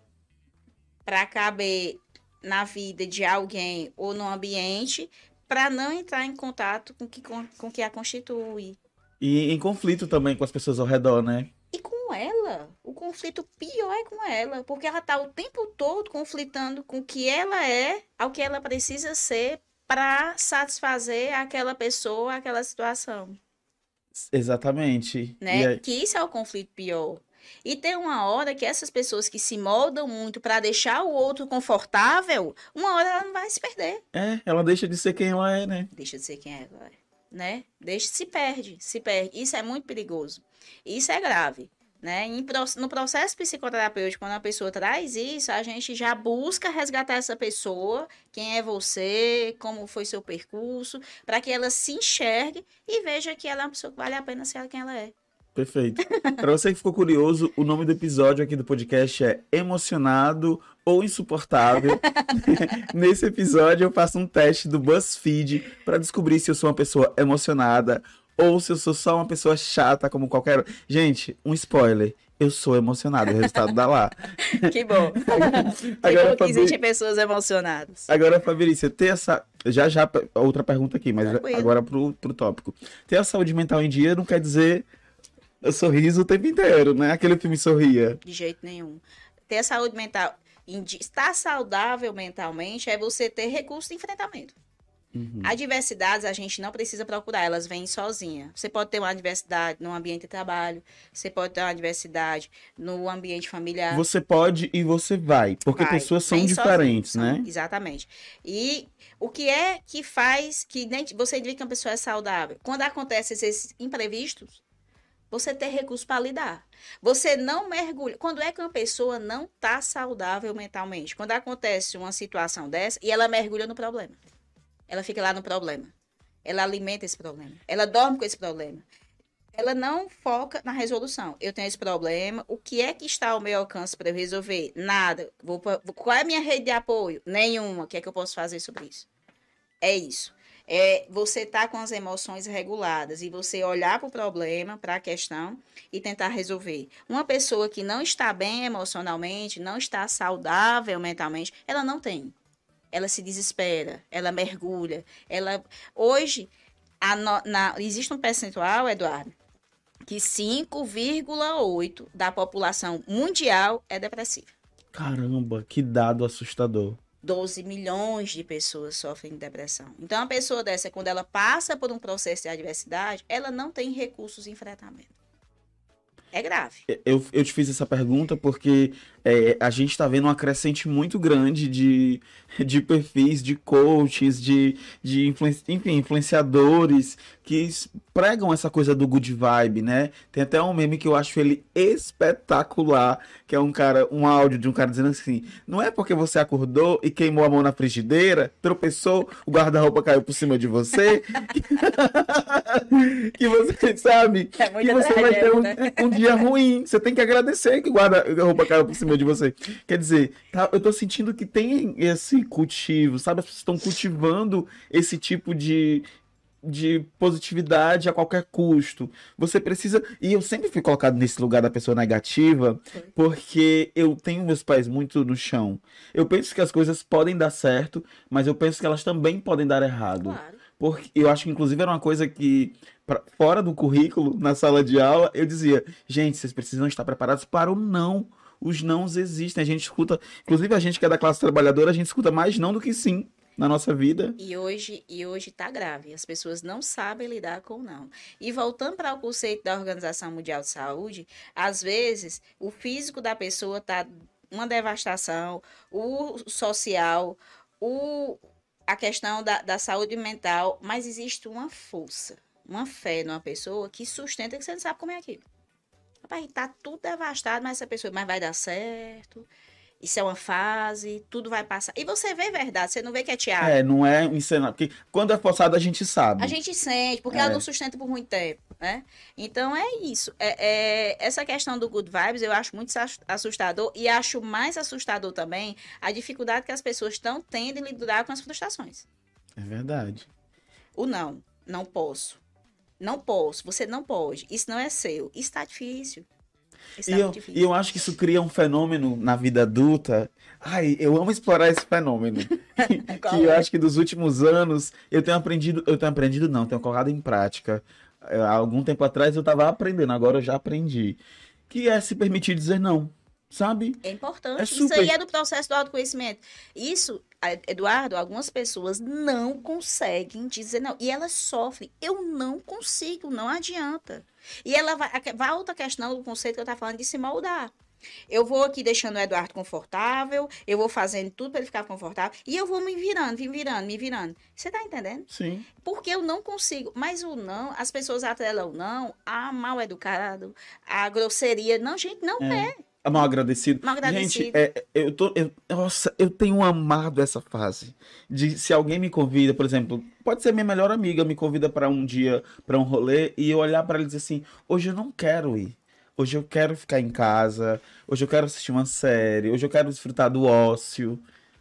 para caber na vida de alguém ou no ambiente para não entrar em contato com que, com, com o que a constitui. E em conflito também com as pessoas ao redor, né? E com ela, o conflito pior é com ela, porque ela está o tempo todo conflitando com o que ela é, ao que ela precisa ser para satisfazer aquela pessoa, aquela situação, Exatamente. né? Aí- Que isso é o conflito pior. E tem uma hora que essas pessoas que se moldam muito para deixar o outro confortável, uma hora ela não vai se perder. é, ela deixa de ser quem ela é, né? Deixa de ser quem é agora, né? Deixa, se perde, se perde. Isso é muito perigoso. Isso é grave, né? No processo psicoterapêutico, quando a pessoa traz isso, a gente já busca resgatar essa pessoa, quem é você, como foi seu percurso, para que ela se enxergue e veja que ela é uma pessoa que vale a pena ser quem ela é. Perfeito. Para você que ficou curioso, o nome do episódio aqui do podcast é Emocionado ou Insuportável. [laughs] Nesse episódio eu faço um teste do BuzzFeed para descobrir se eu sou uma pessoa emocionada ou se eu sou só uma pessoa chata como qualquer. Gente, um spoiler. Eu sou emocionado, o resultado dá lá. [laughs] Que bom. [laughs] Agora, que Fabi- existem pessoas emocionadas. Agora, Fabrícia, ter essa. Já já, outra pergunta aqui, mas Tranquilo. agora pro, pro tópico. Ter a saúde mental em dia não quer dizer sorriso o tempo inteiro, né? Aquele filme Sorria. De jeito nenhum. Ter saúde mental, estar saudável mentalmente é você ter recurso de enfrentamento. Uhum. Adversidades a gente não precisa procurar, elas vêm sozinha. Você pode ter uma adversidade no ambiente de trabalho, você pode ter uma adversidade no ambiente familiar. Você pode e você vai, porque Vai, pessoas são diferentes, sozinho, né? Exatamente. E o que é que faz que você indica que uma pessoa é saudável? Quando acontecem esses imprevistos, você ter recurso para lidar. Você não mergulha. Quando é que uma pessoa não está saudável mentalmente? Quando acontece uma situação dessa e ela mergulha no problema. Ela fica lá no problema. Ela alimenta esse problema. Ela dorme com esse problema. Ela não foca na resolução. Eu tenho esse problema. O que é que está ao meu alcance para eu resolver? Nada. Vou qual é a minha rede de apoio? Nenhuma. O que é que eu posso fazer sobre isso? É isso. É você estar com as emoções reguladas e você olhar para o problema, para a questão e tentar resolver. Uma pessoa que não está bem emocionalmente, não está saudável mentalmente, ela não tem. Ela se desespera, ela mergulha, ela hoje no- na- existe um percentual, Eduardo, que 5,8 da população mundial é depressiva. Caramba, que dado assustador. 12 milhões de pessoas sofrem de depressão. Então, uma pessoa dessa, quando ela passa por um processo de adversidade, ela não tem recursos de enfrentamento. É grave. Eu, eu te fiz essa pergunta porque é, a gente está vendo uma crescente muito grande de, de perfis, de coaches, de, de influen- enfim, influenciadores que pregam essa coisa do good vibe, né? Tem até um meme que eu acho ele espetacular, que é um cara, um áudio de um cara dizendo assim: não é porque você acordou e queimou a mão na frigideira, tropeçou, o guarda-roupa caiu por cima de você, [laughs] que você sabe É que você vai ter um, né? um dia ruim. Você tem que agradecer que o guarda-roupa caiu por cima de você. Quer dizer, tá, eu tô sentindo que tem esse cultivo, sabe? As pessoas estão cultivando esse tipo de, de positividade a qualquer custo. Você precisa. E eu sempre fui colocado nesse lugar da pessoa negativa, porque eu tenho meus pés muito no chão. Eu penso que as coisas podem dar certo, mas eu penso que elas também podem dar errado. Claro. Porque eu acho que, inclusive, era uma coisa que, pra, fora do currículo, na sala de aula, eu dizia: gente, vocês precisam estar preparados para o não. Os nãos existem. A gente escuta, inclusive a gente que é da classe trabalhadora, a gente escuta mais não do que sim na nossa vida. E hoje, e hoje tá grave. As pessoas não sabem lidar com não. E voltando para o conceito da Organização Mundial de Saúde, às vezes o físico da pessoa tá uma devastação, o social, o, a questão da, da saúde mental, mas existe uma força, uma fé numa pessoa que sustenta que você não sabe como é aquilo. Rapaz, tá tudo devastado, mas essa pessoa, mas vai dar certo. Isso é uma fase, tudo vai passar. E você vê verdade, você não vê que é teatro. É, não é encenar. Porque quando é forçado, a gente sabe. A gente sente, porque É. ela não sustenta por muito tempo, né? Então é isso. É, é- essa questão do good vibes eu acho muito assus- assustador e acho mais assustador também a dificuldade que as pessoas estão tendo em lidar com as frustrações. É verdade. O não, não posso. Não posso, você não pode. Isso não é seu. Isso tá difícil. Isso E tá eu, muito e difícil. eu acho que isso cria um fenômeno na vida adulta. Ai, eu amo explorar esse fenômeno. [laughs] Que eu é? acho que dos últimos anos eu tenho aprendido, eu tenho aprendido não, tenho colocado em prática. Eh, Há algum tempo atrás eu estava aprendendo, agora eu já aprendi. Que é se permitir dizer não, sabe? É importante. É Isso super- aí é do processo do autoconhecimento. Isso, Eduardo, algumas pessoas não conseguem dizer não. E elas sofrem. Eu não consigo, não adianta. E ela vai, vai a outra questão do conceito que eu estava falando de se moldar. Eu vou aqui deixando o Eduardo confortável, eu vou fazendo tudo para ele ficar confortável, e eu vou me virando, me virando, me virando. Você tá entendendo? Sim. Porque eu não consigo. Mas o não, as pessoas atrelam o não a mal educado, a grosseria. Não, gente, não é. É mal agradecido. Mal agradecido. Gente, é, eu tô. eu- nossa, eu tenho amado essa fase. De se alguém me convida, por exemplo, pode ser minha melhor amiga, me convida para um dia, para um rolê, e eu olhar para ela e dizer assim: hoje eu não quero ir. Hoje eu quero ficar em casa. Hoje eu quero assistir uma série. Hoje eu quero desfrutar do ócio.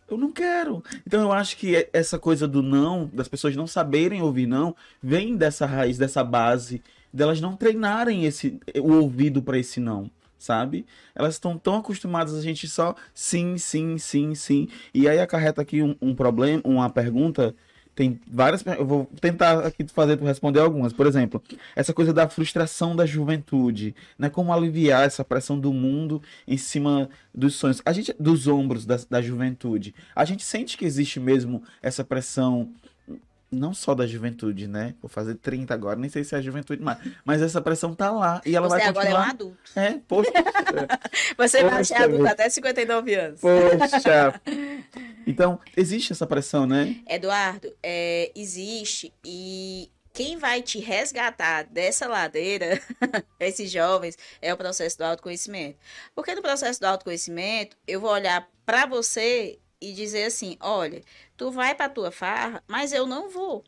Eu não quero. Então eu acho que é- essa coisa do não, das pessoas não saberem ouvir não, vem dessa raiz, dessa base, delas não treinarem esse, o ouvido para esse não, sabe? Elas estão tão acostumadas a gente só sim, sim, sim, sim. E aí acarreta aqui um, um problema, uma pergunta. Tem várias. Eu vou tentar aqui fazer tu responder algumas. Por exemplo, essa coisa da frustração da juventude, né? Como aliviar essa pressão do mundo em cima dos sonhos, a gente, dos ombros da, da juventude. A gente sente que existe mesmo essa pressão, não só da juventude, né? Vou fazer 30 agora, nem sei se é a juventude mais, mas essa pressão tá lá e ela Você vai agora é um continuar. adulto. É, poxa, [laughs] Você vai ser Poxa adulto até 59 anos. poxa. Então, existe essa pressão, né? Eduardo, é, existe e quem vai te resgatar dessa ladeira, [laughs] esses jovens, é o processo do autoconhecimento. Porque no processo do autoconhecimento, eu vou olhar para você e dizer assim: olha, tu vai para tua farra, mas eu não vou.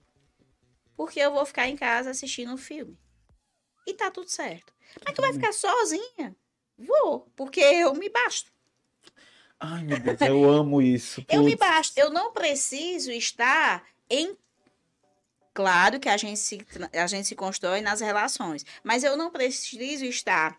Porque eu vou ficar em casa assistindo um filme. E tá tudo certo. Mas tu vai ficar sozinha? Vou, porque eu me basto. Ai, meu Deus, eu amo isso. Eu me Putz. basto. Eu não preciso estar em. Claro que a gente, se, a gente se constrói nas relações, mas eu não preciso estar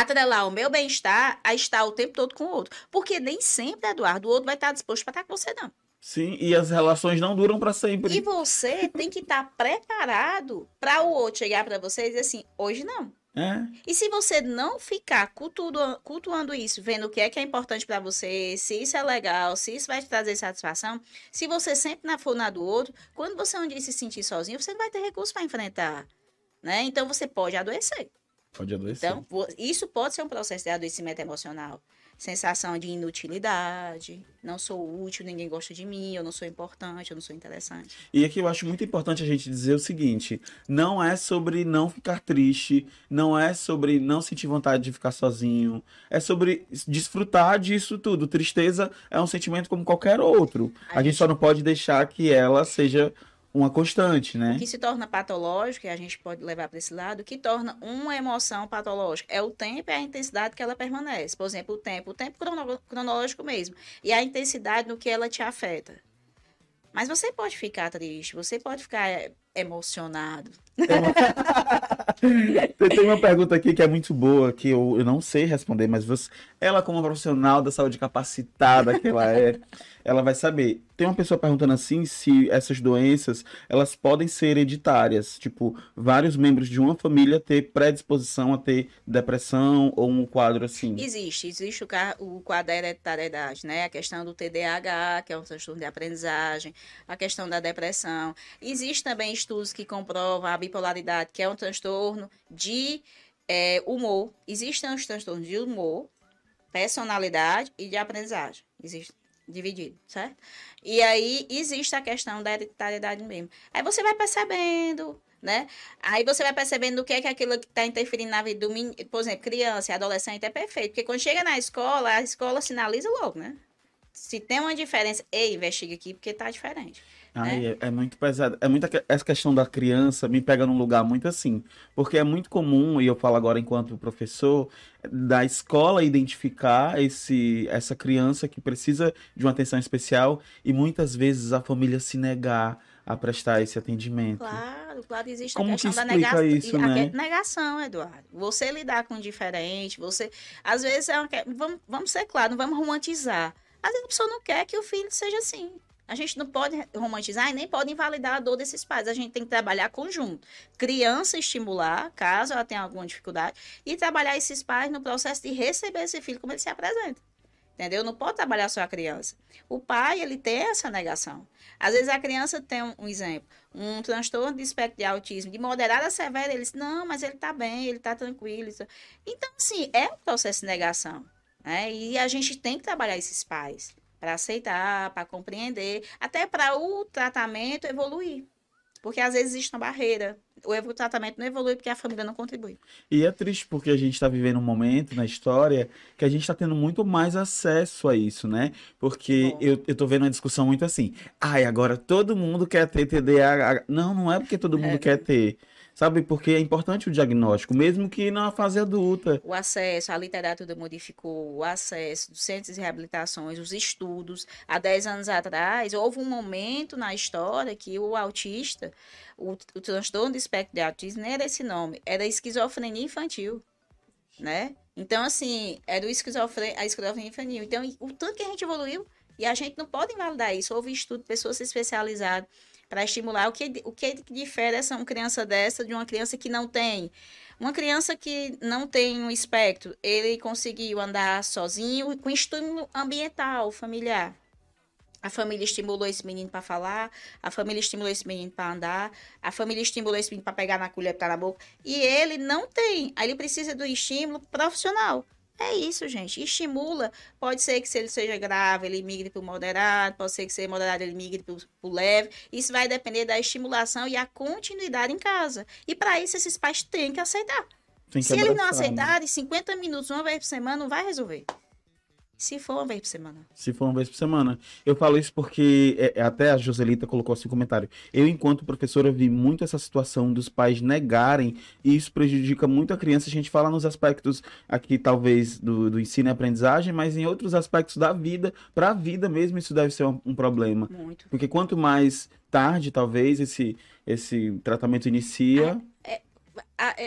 atrelar o meu bem-estar a estar o tempo todo com o outro. Porque nem sempre, Eduardo, o outro vai estar disposto para estar com você, não. Sim, e as relações não duram pra sempre. E você tem que estar preparado para o outro chegar para você e dizer assim: hoje não. É, E se você não ficar cultuando, cultuando isso, vendo o que é que é importante para você, se isso é legal, se isso vai te trazer satisfação, se você sempre na for na do outro, quando você um dia se sentir sozinho, você não vai ter recurso para enfrentar, né? Então você pode adoecer. Pode adoecer. Então, isso pode ser um processo de adoecimento emocional. Sensação de inutilidade, não sou útil, ninguém gosta de mim, eu não sou importante, eu não sou interessante. E aqui eu acho muito importante a gente dizer o seguinte: não é sobre não ficar triste, não é sobre não sentir vontade de ficar sozinho, é sobre desfrutar disso tudo. Tristeza é um sentimento como qualquer outro. A, A gente gente- só não pode deixar que ela seja uma constante, né? O que se torna patológico, e a gente pode levar para esse lado, o que torna uma emoção patológica é o tempo e a intensidade que ela permanece. Por exemplo, o tempo, o tempo crono- cronológico mesmo, e a intensidade no que ela te afeta. Mas você pode ficar triste, você pode ficar eh, emocionado. [laughs] Tem uma pergunta aqui que é muito boa, que eu, eu não sei responder, mas você, ela, como profissional da saúde capacitada que ela é, ela vai saber. Tem uma pessoa perguntando assim se essas doenças elas podem ser hereditárias, tipo, vários membros de uma família ter predisposição a ter depressão ou um quadro assim. Existe, existe o, o quadro da hereditariedade, né? A questão do TDAH, que é um transtorno de aprendizagem, a questão da depressão. Existe também estudos que comprovam a bipolaridade, que é um transtorno de é, humor. Existem os transtornos de humor, personalidade e de aprendizagem. Existe dividido, certo? E aí existe a questão da hereditariedade mesmo. Aí você vai percebendo, né? Aí você vai percebendo o que é que aquilo que está interferindo na vida do menino, por exemplo, criança e adolescente é perfeito, porque quando chega na escola, a escola sinaliza logo, né? Se tem uma diferença, ei, investiga aqui porque tá diferente. Ai, é, é, muito pesado. É muita essa questão da criança me pega num lugar muito assim, porque é muito comum e eu falo agora enquanto professor da escola identificar esse essa criança que precisa de uma atenção especial e muitas vezes a família se negar a prestar esse atendimento. Claro, claro, existe Como a questão que da negação. Isso, né? negação, Eduardo. Você lidar com o diferente, você. Às vezes, é uma... vamos, vamos ser claros, não vamos romantizar. Às vezes a pessoa não quer que o filho seja assim. A gente não pode romantizar e nem pode invalidar a dor desses pais. A gente tem que trabalhar conjunto. Criança estimular, caso ela tenha alguma dificuldade, e trabalhar esses pais no processo de receber esse filho como ele se apresenta. Entendeu? Não pode trabalhar só a criança. O pai, ele tem essa negação. Às vezes a criança tem um, exemplo, um transtorno de espectro de autismo, de moderada a severa, ele diz, não, mas ele está bem, ele está tranquilo. Então, assim, é um processo de negação. Né? E a gente tem que trabalhar esses pais para aceitar, para compreender, até para o tratamento evoluir. Porque às vezes existe uma barreira. O tratamento não evolui porque a família não contribui. E é triste porque a gente está vivendo um momento na história que a gente está tendo muito mais acesso a isso, né? Porque eu, eu tô vendo uma discussão muito assim. Ai, agora todo mundo quer ter TDAH. Não, não é porque todo mundo é. quer ter sabe? Porque é importante o diagnóstico, mesmo que na fase adulta. O acesso, a literatura modificou, o acesso dos centros de reabilitações, os estudos. Há 10 anos atrás, houve um momento na história que o autista, o, o transtorno de espectro de autismo, não era esse nome, era esquizofrenia infantil, né? Então, assim, era o esquizofrenia, a esquizofrenia infantil. Então, o tanto que a gente evoluiu, e a gente não pode invalidar isso. Houve estudo, pessoas especializadas para estimular. O que, o que difere essa uma criança dessa de uma criança que não tem? Uma criança que não tem um espectro, ele conseguiu andar sozinho com estímulo ambiental, familiar. A família estimulou esse menino para falar, a família estimulou esse menino para andar, a família estimulou esse menino para pegar na colher, para na boca. E ele não tem. Aí ele precisa do estímulo profissional. É isso, gente. Estimula. Pode ser que se ele seja grave, ele migre para o moderado. Pode ser que seja moderado, ele migre para o leve. Isso vai depender da estimulação e a continuidade em casa. E para isso, esses pais têm que aceitar. Que se eles não né? aceitarem, 50 minutos uma vez por semana não vai resolver. Se for uma vez por semana. Se for uma vez por semana. Eu falo isso porque é, é, até a Joselita colocou assim um comentário. Eu, enquanto professora, vi muito essa situação dos pais negarem e isso prejudica muito a criança. A gente fala nos aspectos aqui, talvez, do, do ensino e aprendizagem, mas em outros aspectos da vida, para a vida mesmo, isso deve ser um, um problema. Muito. Porque quanto mais tarde, talvez, esse, esse tratamento inicia. É, é é,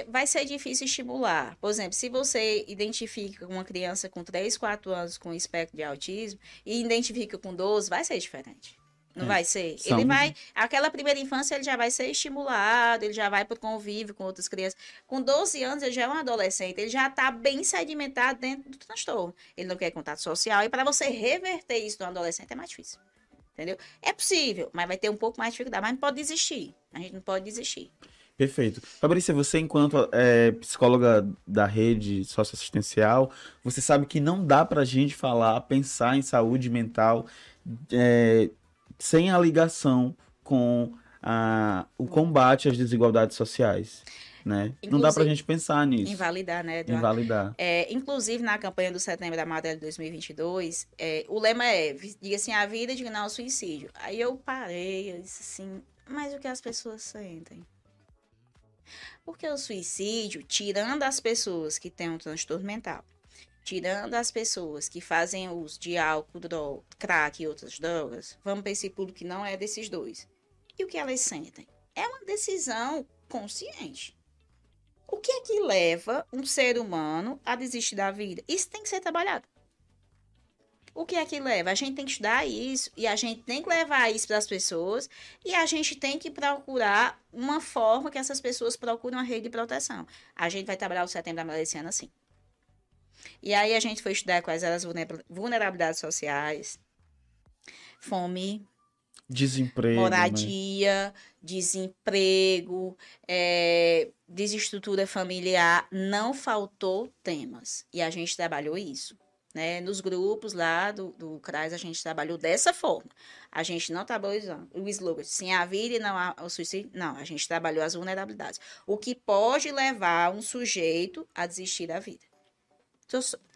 vai ser difícil estimular. Por exemplo, se você identifica uma criança com 3, 4 anos com espectro de autismo e identifica com 12, vai ser diferente. Não é, vai ser. São... Ele vai. Aquela primeira infância ele já vai ser estimulado, ele já vai para o convívio com outras crianças. Com 12 anos, ele já é um adolescente, ele já está bem sedimentado dentro do transtorno. Ele não quer contato social. E para você reverter isso no adolescente é mais difícil. Entendeu? É possível, mas vai ter um pouco mais de dificuldade. Mas não pode desistir. A gente não pode desistir. Perfeito. Fabrícia, você enquanto é, psicóloga da rede socioassistencial, você sabe que não dá para a gente falar, pensar em saúde mental é, sem a ligação com a, o combate às desigualdades sociais. Né? não dá para a gente pensar nisso. Invalidar, né, Eduardo? Invalidar. É, inclusive, na campanha do Setembro Amarelo de 2022, é, o lema é, diga assim, a vida é digna ao suicídio. Aí eu parei, eu disse assim, mas o que as pessoas sentem? Porque o suicídio, tirando as pessoas que têm um transtorno mental, tirando as pessoas que fazem uso de álcool, droga, crack e outras drogas, vamos para esse público que não é desses dois. E o que elas sentem? é uma decisão consciente. O que é que leva um ser humano a desistir da vida? Isso tem que ser trabalhado. O que é que leva? A gente tem que estudar isso e a gente tem que levar isso para as pessoas e a gente tem que procurar uma forma que essas pessoas procurem uma rede de proteção. A gente vai trabalhar o setembro amarelo esse ano assim. E aí a gente foi estudar quais eram as vulnerabilidades sociais, fome, desemprego, né? moradia, né? desemprego, é, desestrutura familiar. Não faltou temas. E a gente trabalhou isso. Né? Nos grupos lá do, do CRAS, a gente trabalhou dessa forma. A gente não trabalhou o slogan, sem a vida e não há o suicídio. Não, a gente trabalhou as vulnerabilidades. O que pode levar um sujeito a desistir da vida.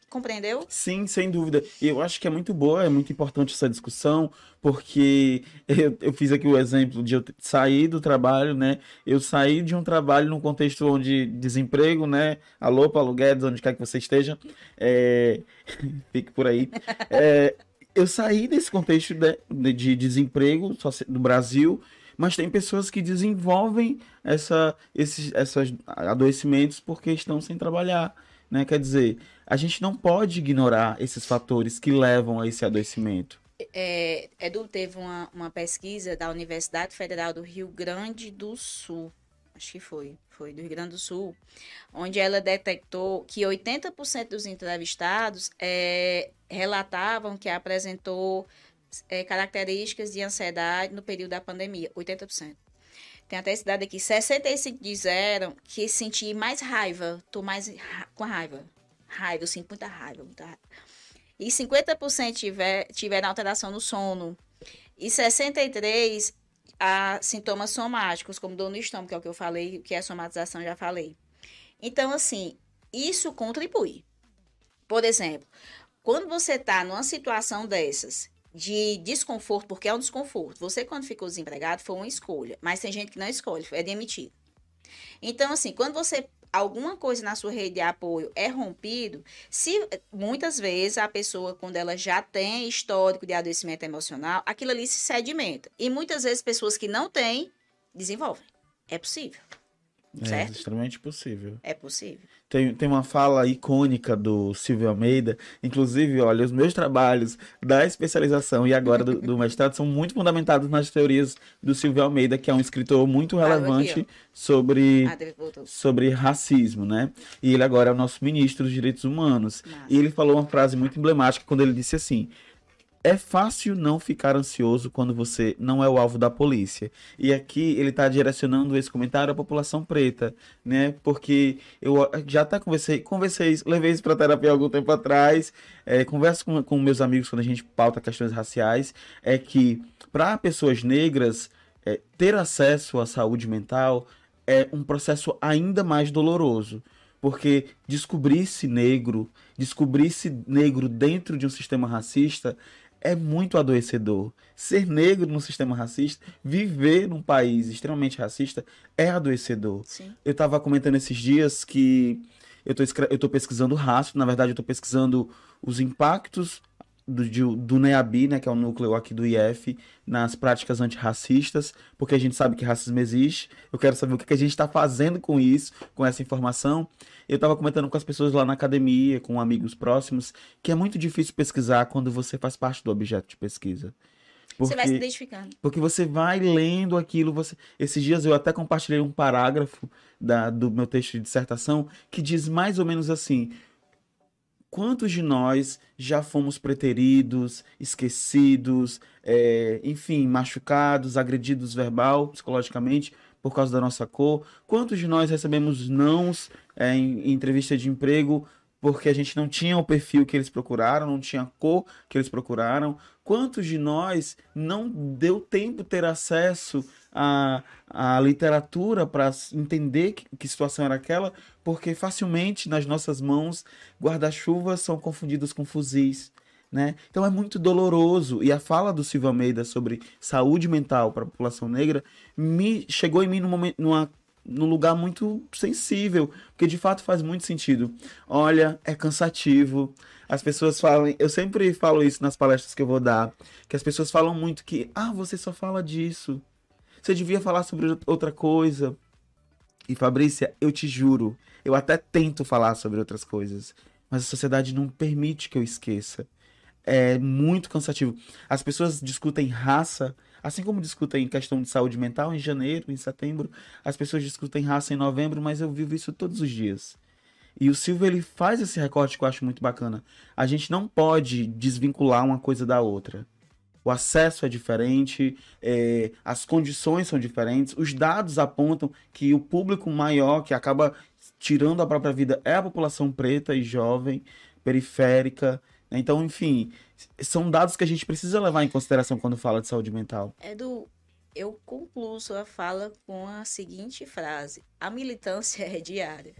Compreendeu? Sim, sem dúvida. Eu acho que é muito boa, é muito importante essa discussão, porque [laughs] eu, eu fiz aqui o exemplo de eu sair do trabalho, né? Eu saí de um trabalho num contexto onde desemprego, né? Alô, Paulo Guedes, onde quer que você esteja, é... [laughs] fique por aí. É... Eu saí desse contexto de, de desemprego do Brasil, mas tem pessoas que desenvolvem essa, esses, esses adoecimentos porque estão sem trabalhar, né? Quer dizer, a gente não pode ignorar esses fatores que levam a esse adoecimento. É, Edu teve uma, uma pesquisa da Universidade Federal do Rio Grande do Sul, acho que foi, foi do Rio Grande do Sul, onde ela detectou que 80% dos entrevistados é, relatavam que apresentou é, características de ansiedade no período da pandemia, 80%. Tem até esse dado aqui, 65% disseram que senti mais raiva, tô mais ra com raiva, Raiva, eu sinto muita raiva, muita raiva. E 50% tiver, tiveram alteração no sono. E 63% a sintomas somáticos, como dor no estômago, que é o que eu falei, que é a somatização, já falei. Então, assim, isso contribui. Por exemplo, quando você está numa situação dessas, de desconforto, porque é um desconforto, você, quando ficou desempregado, foi uma escolha, mas tem gente que não escolhe, é demitido. Então, assim, quando você alguma coisa na sua rede de apoio é rompido, se muitas vezes a pessoa, quando ela já tem histórico de adoecimento emocional, aquilo ali se sedimenta. E muitas vezes pessoas que não têm desenvolvem. É possível. É certo? extremamente possível. É possível. Tem, tem uma fala icônica do Silvio Almeida. Inclusive, olha, os meus trabalhos da especialização e agora do, do mestrado são muito fundamentados nas teorias do Silvio Almeida, que é um escritor muito relevante aqui, sobre, ah, sobre racismo, né? E ele agora é o nosso ministro dos Direitos Humanos. E ele falou uma frase muito emblemática quando ele disse assim: é fácil não ficar ansioso quando você não é o alvo da polícia. E aqui ele está direcionando esse comentário à população preta, né? Porque eu já até conversei, conversei, levei isso para terapia algum tempo atrás, é, converso com, com meus amigos quando a gente pauta questões raciais, é que para pessoas negras é, ter acesso à saúde mental é um processo ainda mais doloroso porque descobrir-se negro, descobrir-se negro dentro de um sistema racista é muito adoecedor. Ser negro no sistema racista, viver num país extremamente racista, é adoecedor. Sim. Eu estava comentando esses dias que eu estou pesquisando raça, na verdade eu estou pesquisando os impactos do, do NEABI, né, que é o núcleo aqui do IF, nas práticas antirracistas, porque a gente sabe que racismo existe. Eu quero saber o que, que a gente está fazendo com isso, com essa informação. Eu estava comentando com as pessoas lá na academia, com amigos próximos, que é muito difícil pesquisar quando você faz parte do objeto de pesquisa. Porque, você vai se identificando. Porque você vai lendo aquilo. Você... Esses dias eu até compartilhei um parágrafo da, do meu texto de dissertação que diz mais ou menos assim: Quantos de nós já fomos preteridos, esquecidos, é, enfim, machucados, agredidos verbal, psicologicamente por causa da nossa cor? Quantos de nós recebemos nãos é, em, em entrevista de emprego porque a gente não tinha o perfil que eles procuraram, não tinha a cor que eles procuraram? Quantos de nós não deu tempo ter acesso a, a literatura para entender que, que, situação era aquela, porque facilmente nas nossas mãos guarda-chuvas são confundidos com fuzis. Né? Então é muito doloroso. E a fala do Silvio Almeida sobre saúde mental para a população negra me chegou em mim num, momento, numa, num lugar muito sensível, porque de fato faz muito sentido. Olha, é cansativo. As pessoas falam, eu sempre falo isso nas palestras que eu vou dar, que as pessoas falam muito que, ah, você só fala disso. Você devia falar sobre outra coisa. E Fabrícia, eu te juro, eu até tento falar sobre outras coisas, mas a sociedade não permite que eu esqueça. É muito cansativo. As pessoas discutem raça, assim como discutem questão de saúde mental em janeiro, em setembro, as pessoas discutem raça em novembro, mas eu vivo isso todos os dias. E o Silvio ele faz esse recorte que eu acho muito bacana. A gente não pode desvincular uma coisa da outra. O acesso é diferente, é, as condições são diferentes, os dados apontam que o público maior que acaba tirando a própria vida é a população preta e jovem, periférica. Então, enfim, são dados que a gente precisa levar em consideração quando fala de saúde mental. Edu, eu concluo sua fala com a seguinte frase: a militância é diária.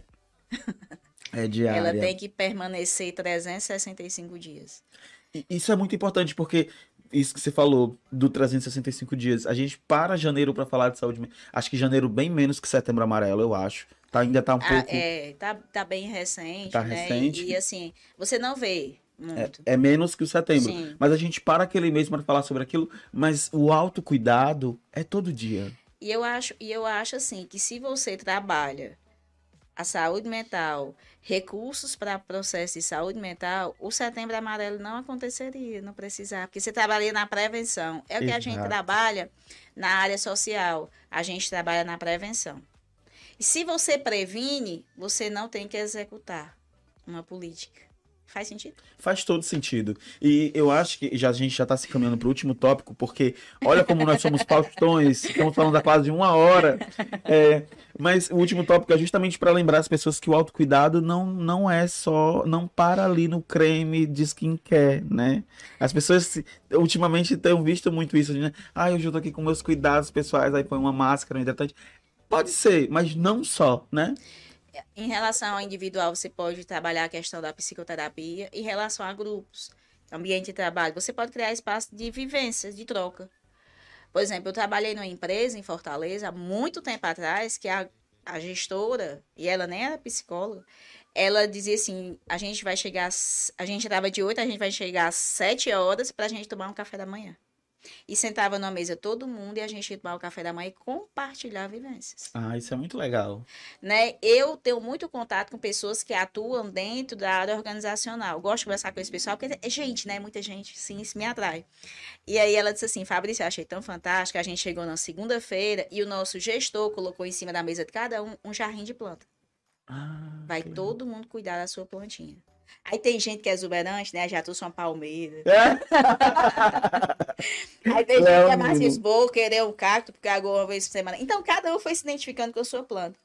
É [laughs] diária. Ela tem que permanecer 365 dias. Isso é muito importante porque isso que você falou do 365 dias, a gente para janeiro para falar de saúde. Acho que janeiro bem menos que setembro amarelo, eu acho. Tá, ainda tá um ah, pouco. É, tá, tá bem recente. Tá né? recente. E, e, assim, você não vê. É, é menos que o setembro. Sim. Mas a gente para aquele mês para falar sobre aquilo. Mas o autocuidado é todo dia. E eu acho, e eu acho assim que se você trabalha a saúde mental, recursos para processo de saúde mental, o setembro amarelo não aconteceria, não precisava, porque você trabalha na prevenção. É o que Exato. a gente trabalha na área social, a gente trabalha na prevenção. E se você previne, você não tem que executar uma política. Faz sentido? Faz todo sentido. E eu acho que já, a gente já está se caminhando para o último tópico, porque olha como nós somos faustões, estamos falando há quase uma hora. É, mas o último tópico é justamente para lembrar as pessoas que o autocuidado não, não é só, não para ali no creme de skincare, né? As pessoas ultimamente têm visto muito isso, né? Ah, eu já aqui com meus cuidados pessoais, aí põe uma máscara, um hidratante. Pode ser, mas não só, né? Em relação ao individual, você pode trabalhar a questão da psicoterapia. Em relação a grupos, ambiente de trabalho, você pode criar espaço de vivências, de troca. Por exemplo, eu trabalhei numa empresa em Fortaleza há muito tempo atrás que a, a gestora, e ela nem era psicóloga, ela dizia assim: a gente vai chegar, a gente estava de 8, a gente vai chegar às 7 horas para a gente tomar um café da manhã. E sentava na mesa todo mundo e a gente ia tomar o café da manhã e compartilhar vivências. Ah, isso é muito legal. Né? Eu tenho muito contato com pessoas que atuam dentro da área organizacional. Gosto de conversar com esse pessoal, porque é gente, né? Muita gente, sim, isso me atrai. E aí ela disse assim, Fabrício, eu achei tão fantástico. A gente chegou na segunda-feira e o nosso gestor colocou em cima da mesa de cada um um jardim de planta. Ah, Vai todo mundo cuidar da sua plantinha. Aí tem gente que é exuberante, né? Já trouxe uma palmeira. É? [laughs] Aí tem gente que é mais esboço, querer um cacto, porque agora uma vez por semana. Então, cada um foi se identificando com a sua planta.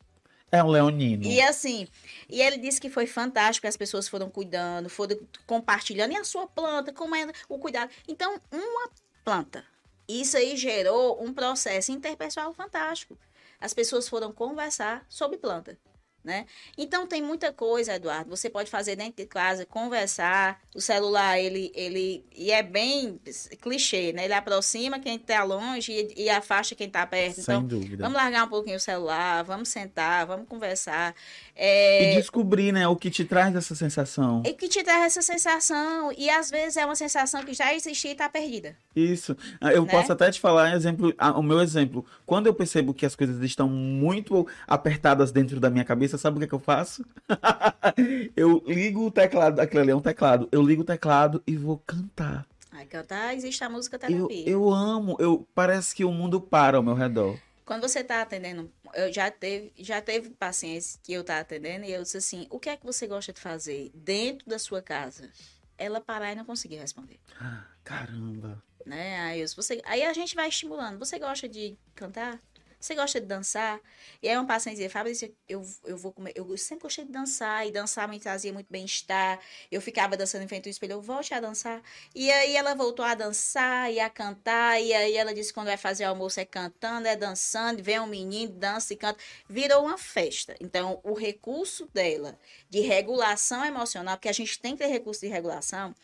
É um leonino. E assim, e ele disse que foi fantástico, as pessoas foram cuidando, foram compartilhando. E a sua planta, como é o cuidado? Então, uma planta. Isso aí gerou um processo interpessoal fantástico. As pessoas foram conversar sobre planta né? Então tem muita coisa, Eduardo. Você pode fazer dentro de casa, conversar. O celular, ele, ele e é bem clichê, né? Ele aproxima quem está longe e, e, afasta quem está perto. Sem então, dúvida. vamos largar um pouquinho o celular, vamos sentar, vamos conversar. É... E descobrir, né, o que te traz essa sensação. E o que te traz essa sensação. E às vezes é uma sensação que já existia e está perdida. Isso. Ah, eu né? posso até te falar exemplo, o meu exemplo. Quando eu percebo que as coisas estão muito apertadas dentro da minha cabeça, sabe o que, é que eu faço? [laughs] eu ligo o teclado, aquele ali é um teclado. Eu ligo o teclado e vou cantar. Ai, cantar, existe a música terapia. Eu, eu amo, eu parece que o mundo para ao meu redor. Quando você está atendendo, eu já teve, já teve pacientes que eu tá atendendo e eu disse assim, o que é que você gosta de fazer dentro da sua casa? Ela parar e não conseguir responder. [gasps] Caramba. Né? Aí, você, aí a gente vai estimulando. Você gosta de cantar? Você gosta de dançar? E aí um paciente dizia, Fabrício, eu, eu vou comer. Eu sempre gostei de dançar, e dançar me trazia muito bem-estar. Eu ficava dançando em frente ao espelho, eu volte a dançar. E aí ela voltou a dançar e a cantar. E aí ela disse quando vai fazer almoço é cantando, é dançando, vem um menino, dança e canta. Virou uma festa. Então, o recurso dela de regulação emocional, porque a gente tem que ter recurso de regulação.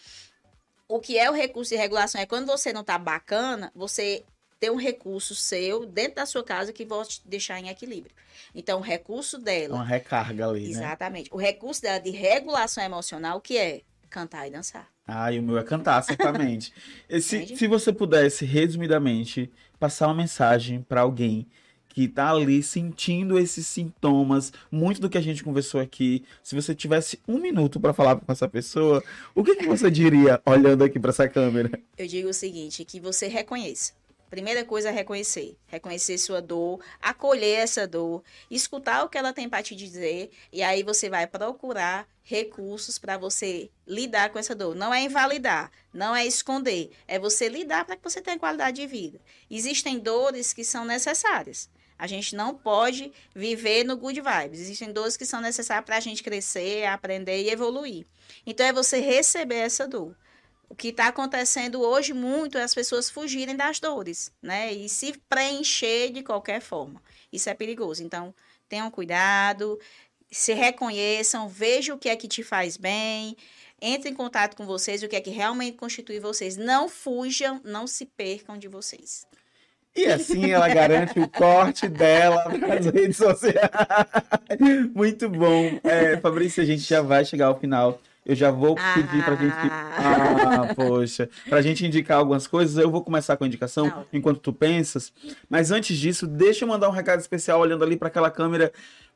O que é o recurso de regulação? É quando você não tá bacana, você ter um recurso seu dentro da sua casa que vai te deixar em equilíbrio. Então, o recurso dela. Uma recarga ali. Né? Exatamente. Né? O recurso dela de regulação emocional, que é cantar e dançar. Ah, e o meu é cantar, certamente. [laughs] se, se você pudesse, resumidamente, passar uma mensagem para alguém que tá ali sentindo esses sintomas, muito do que a gente conversou aqui. Se você tivesse um minuto para falar com essa pessoa, o que, que você diria [laughs] olhando aqui para essa câmera? Eu digo o seguinte, que você reconheça. Primeira coisa é reconhecer. Reconhecer sua dor, acolher essa dor, escutar o que ela tem para te dizer, e aí você vai procurar recursos para você lidar com essa dor. Não é invalidar, não é esconder, é você lidar para que você tenha qualidade de vida. Existem dores que são necessárias. A gente não pode viver no good vibes. Existem dores que são necessárias para a gente crescer, aprender e evoluir. Então, é você receber essa dor. O que está acontecendo hoje muito é as pessoas fugirem das dores, né? E se preencher de qualquer forma. Isso é perigoso. Então, tenham cuidado, se reconheçam, vejam o que é que te faz bem, entre em contato com vocês, o que é que realmente constitui vocês. Não fujam, não se percam de vocês. E assim ela garante o corte dela [laughs] nas redes sociais. Muito bom. É, Fabrício, a gente já vai chegar ao final. Eu já vou pedir pra gente. Ah, ah poxa. Pra gente indicar algumas coisas. Eu vou começar com a indicação Não. enquanto tu pensas. Mas antes disso, deixa eu mandar um recado especial olhando ali para aquela câmera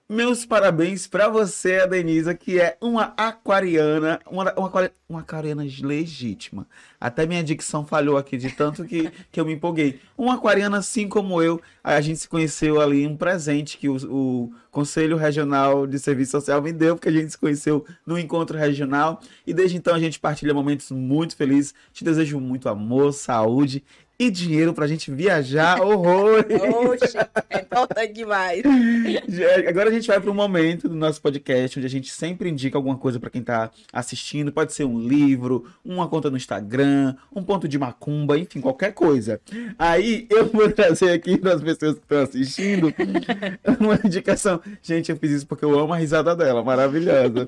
meus parabéns para você, Denisa, que é uma aquariana, uma, uma, uma aquariana legítima. Até minha dicção falhou aqui de tanto que, [laughs] que eu me empolguei. Uma aquariana assim como eu, a gente se conheceu ali, um presente que o, o Conselho Regional de Serviço Social me deu, porque a gente se conheceu no encontro regional. E desde então a gente partilha momentos muito felizes. Te desejo muito amor, saúde e dinheiro pra gente viajar horrores. [laughs] Oxe, é importante demais. [laughs] Agora a gente vai para um momento do nosso podcast onde a gente sempre indica alguma coisa para quem tá assistindo. Pode ser um livro, uma conta no Instagram, um ponto de macumba, enfim, qualquer coisa. Aí eu vou trazer aqui para as pessoas que estão assistindo [laughs] uma indicação. Gente, eu fiz isso porque eu amo a risada dela, maravilhosa.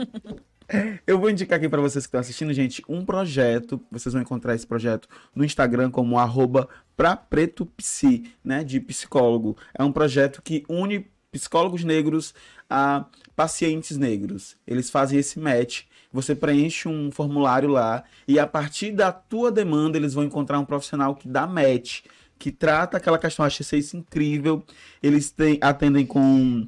[laughs] Eu vou indicar aqui para vocês que estão assistindo, gente, um projeto. Vocês vão encontrar esse projeto no Instagram como arroba pra preto psi, né, de psicólogo. É um projeto que une psicólogos negros a pacientes negros. Eles fazem esse match. Você preenche um formulário lá e a partir da tua demanda eles vão encontrar um profissional que dá match, que trata aquela questão. Eu achei isso incrível. Eles têm, atendem com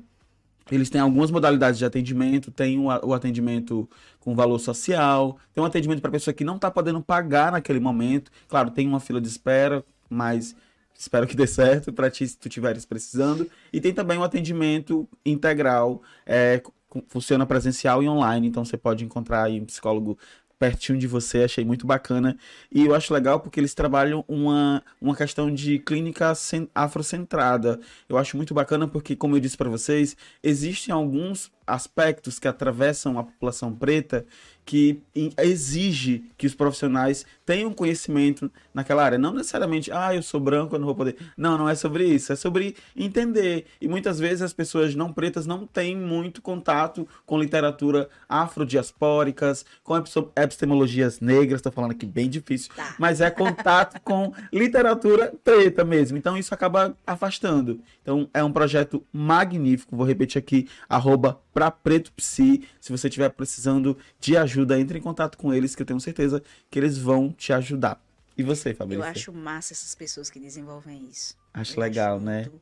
eles têm algumas modalidades de atendimento, tem o, atendimento com valor social, tem um atendimento para pessoa que não está podendo pagar naquele momento. Claro, tem uma fila de espera, mas espero que dê certo para ti se tu estiveres precisando. E tem também um atendimento integral, é, funciona presencial e online, então você pode encontrar aí um psicólogo pertinho de você, achei muito bacana. E eu acho legal porque eles trabalham uma, uma questão de clínica afrocentrada. Eu acho muito bacana porque, como eu disse para vocês, existem alguns aspectos que atravessam a população preta que exige que os profissionais tenham conhecimento naquela área. Não necessariamente, ah, eu sou branco, eu não vou poder. Não, não é sobre isso. É sobre entender. E muitas vezes as pessoas não pretas não têm muito contato com literatura afrodiaspóricas, com epistemologias negras. Estou falando aqui bem difícil. Tá. Mas é contato com literatura preta mesmo. Então isso acaba afastando. Então é um projeto magnífico. Vou repetir aqui, arroba pra Preto Psi. Se você estiver precisando de ajuda, entre em contato com eles, que eu tenho certeza que eles vão te ajudar. E você, Fabrício? Eu acho massa essas pessoas que desenvolvem isso. Acho eu legal, acho né? Muito,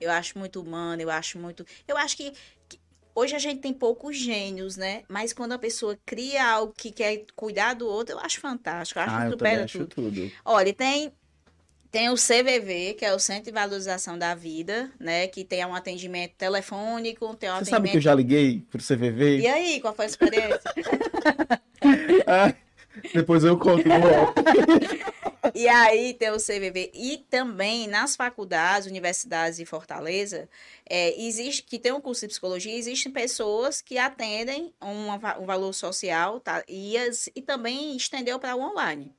eu acho muito humano, eu acho muito. Eu acho que, que hoje a gente tem poucos gênios, né? Mas quando a pessoa cria algo que quer cuidar do outro, eu acho fantástico. Eu acho ah, que supera tudo. tudo. Olha, tem tem o CVV, que é o Centro de Valorização da Vida, né? Que tem um atendimento telefônico, tem um Você atendimento... sabe que eu já liguei pro CVV? E aí, qual foi a experiência? [laughs] ah, depois eu conto [laughs] E aí tem o CVV. E também nas faculdades, universidades de Fortaleza, é, existe que tem um curso de psicologia, existem pessoas que atendem um, um valor social, tá? E, as, e também estendeu para o online.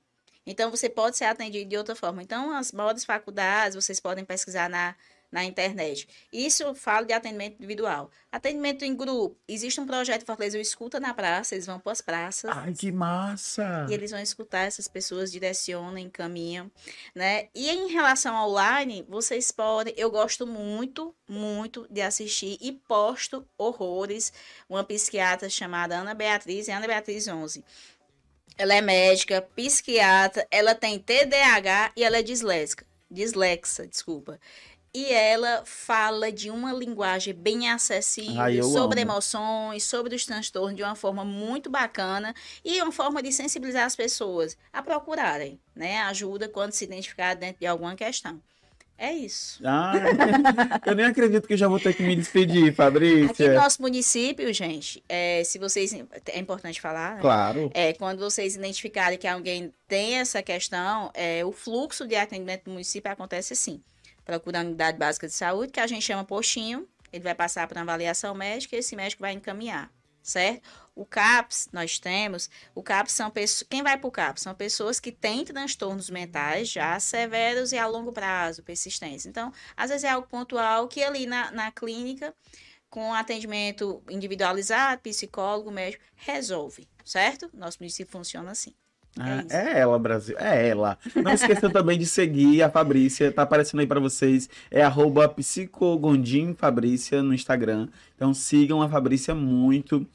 Então, você pode ser atendido de outra forma. Então, as maiores faculdades, vocês podem pesquisar na, na internet. Isso eu falo de atendimento individual. Atendimento em grupo. Existe um projeto em Fortaleza, o Escuta na Praça, eles vão para as praças. Ai, que massa! E eles vão escutar essas pessoas, direcionam, encaminham, né? E em relação ao online, vocês podem, eu gosto muito, muito de assistir e posto horrores, uma psiquiatra chamada Ana Beatriz, é Ana Beatriz 11 Ela é médica, psiquiatra, ela tem TDAH e ela é disléxica. Dislexa, desculpa. E ela fala de uma linguagem bem acessível, eu sobre amo. emoções, sobre os transtornos, de uma forma muito bacana e uma forma de sensibilizar as pessoas a procurarem, né? Ajuda quando se identificar dentro de alguma questão. É isso. Ah, eu nem acredito que eu já vou ter que me despedir, Aqui no nosso município, gente, é, se vocês. É importante falar, né? Claro. É, quando vocês identificarem que alguém tem essa questão, é, o fluxo de atendimento do município acontece assim. Procura a unidade básica de saúde, que a gente chama postinho, ele vai passar por uma avaliação médica e esse médico vai encaminhar, certo? O CAPS, nós temos, o CAPS são pessoas, quem vai para o CAPS? São pessoas que têm transtornos mentais já severos e a longo prazo, persistentes. Então, às vezes é algo pontual que ali na, na clínica, com atendimento individualizado, psicólogo, médico, resolve, certo? Nosso município funciona assim. Ah, isso. É ela, Brasil. É ela. Não esqueçam também de seguir a Fabrícia. Tá aparecendo aí pra vocês. É arroba psicogondimfabrícia no Instagram. Então sigam a Fabrícia muito.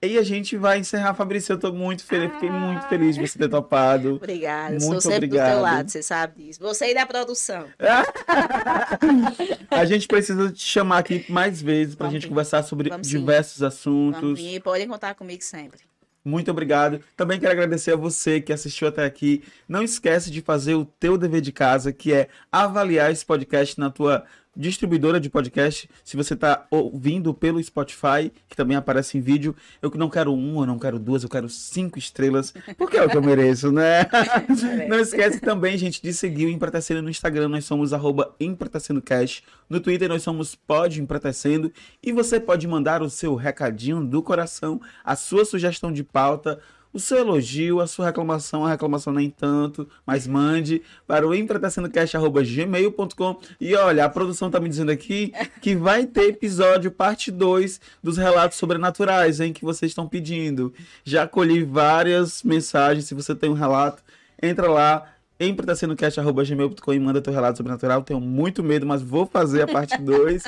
E a gente vai encerrar, Fabrícia. Eu tô muito feliz. Fiquei muito feliz de você ter topado. Obrigada, Muito sou sempre do obrigado. teu lado, você sabe disso. Você e da produção. [laughs] A gente precisa te chamar aqui mais vezes pra Vamos gente sim. conversar sobre Vamos sim. diversos Vamos assuntos. vir, podem contar comigo sempre. Muito obrigado. Também quero agradecer a você que assistiu até aqui. Não esquece de fazer o teu dever de casa, que é avaliar esse podcast na tua distribuidora de podcast. Se você está ouvindo pelo Spotify, que também aparece em vídeo, eu não quero uma, eu não quero duas, eu quero cinco estrelas, porque é o que eu mereço, né? [laughs] Não esquece também, gente, de seguir o Empretecendo no Instagram. Nós somos arroba EmpretecendoCast. No Twitter nós somos Pod Empretecendo. E você pode mandar o seu recadinho do coração, a sua sugestão de pauta, o seu elogio, a sua reclamação, a reclamação nem tanto, mas mande para o empretecendocast.gmail.com. E olha, a produção tá me dizendo aqui [laughs] que vai ter episódio parte 2 dos relatos sobrenaturais, hein, que vocês estão pedindo. Já colhi várias mensagens, se você tem um relato, entra lá Sempre tá sendo cast.gmail.com e manda teu relato sobrenatural. Tenho muito medo, mas vou fazer a parte [laughs] 2.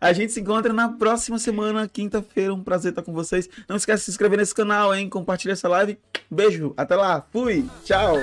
a gente se encontra na próxima semana, quinta-feira. Um prazer estar com vocês. Não esquece de se inscrever nesse canal, hein? Compartilha essa live. Beijo, até lá. Fui, tchau.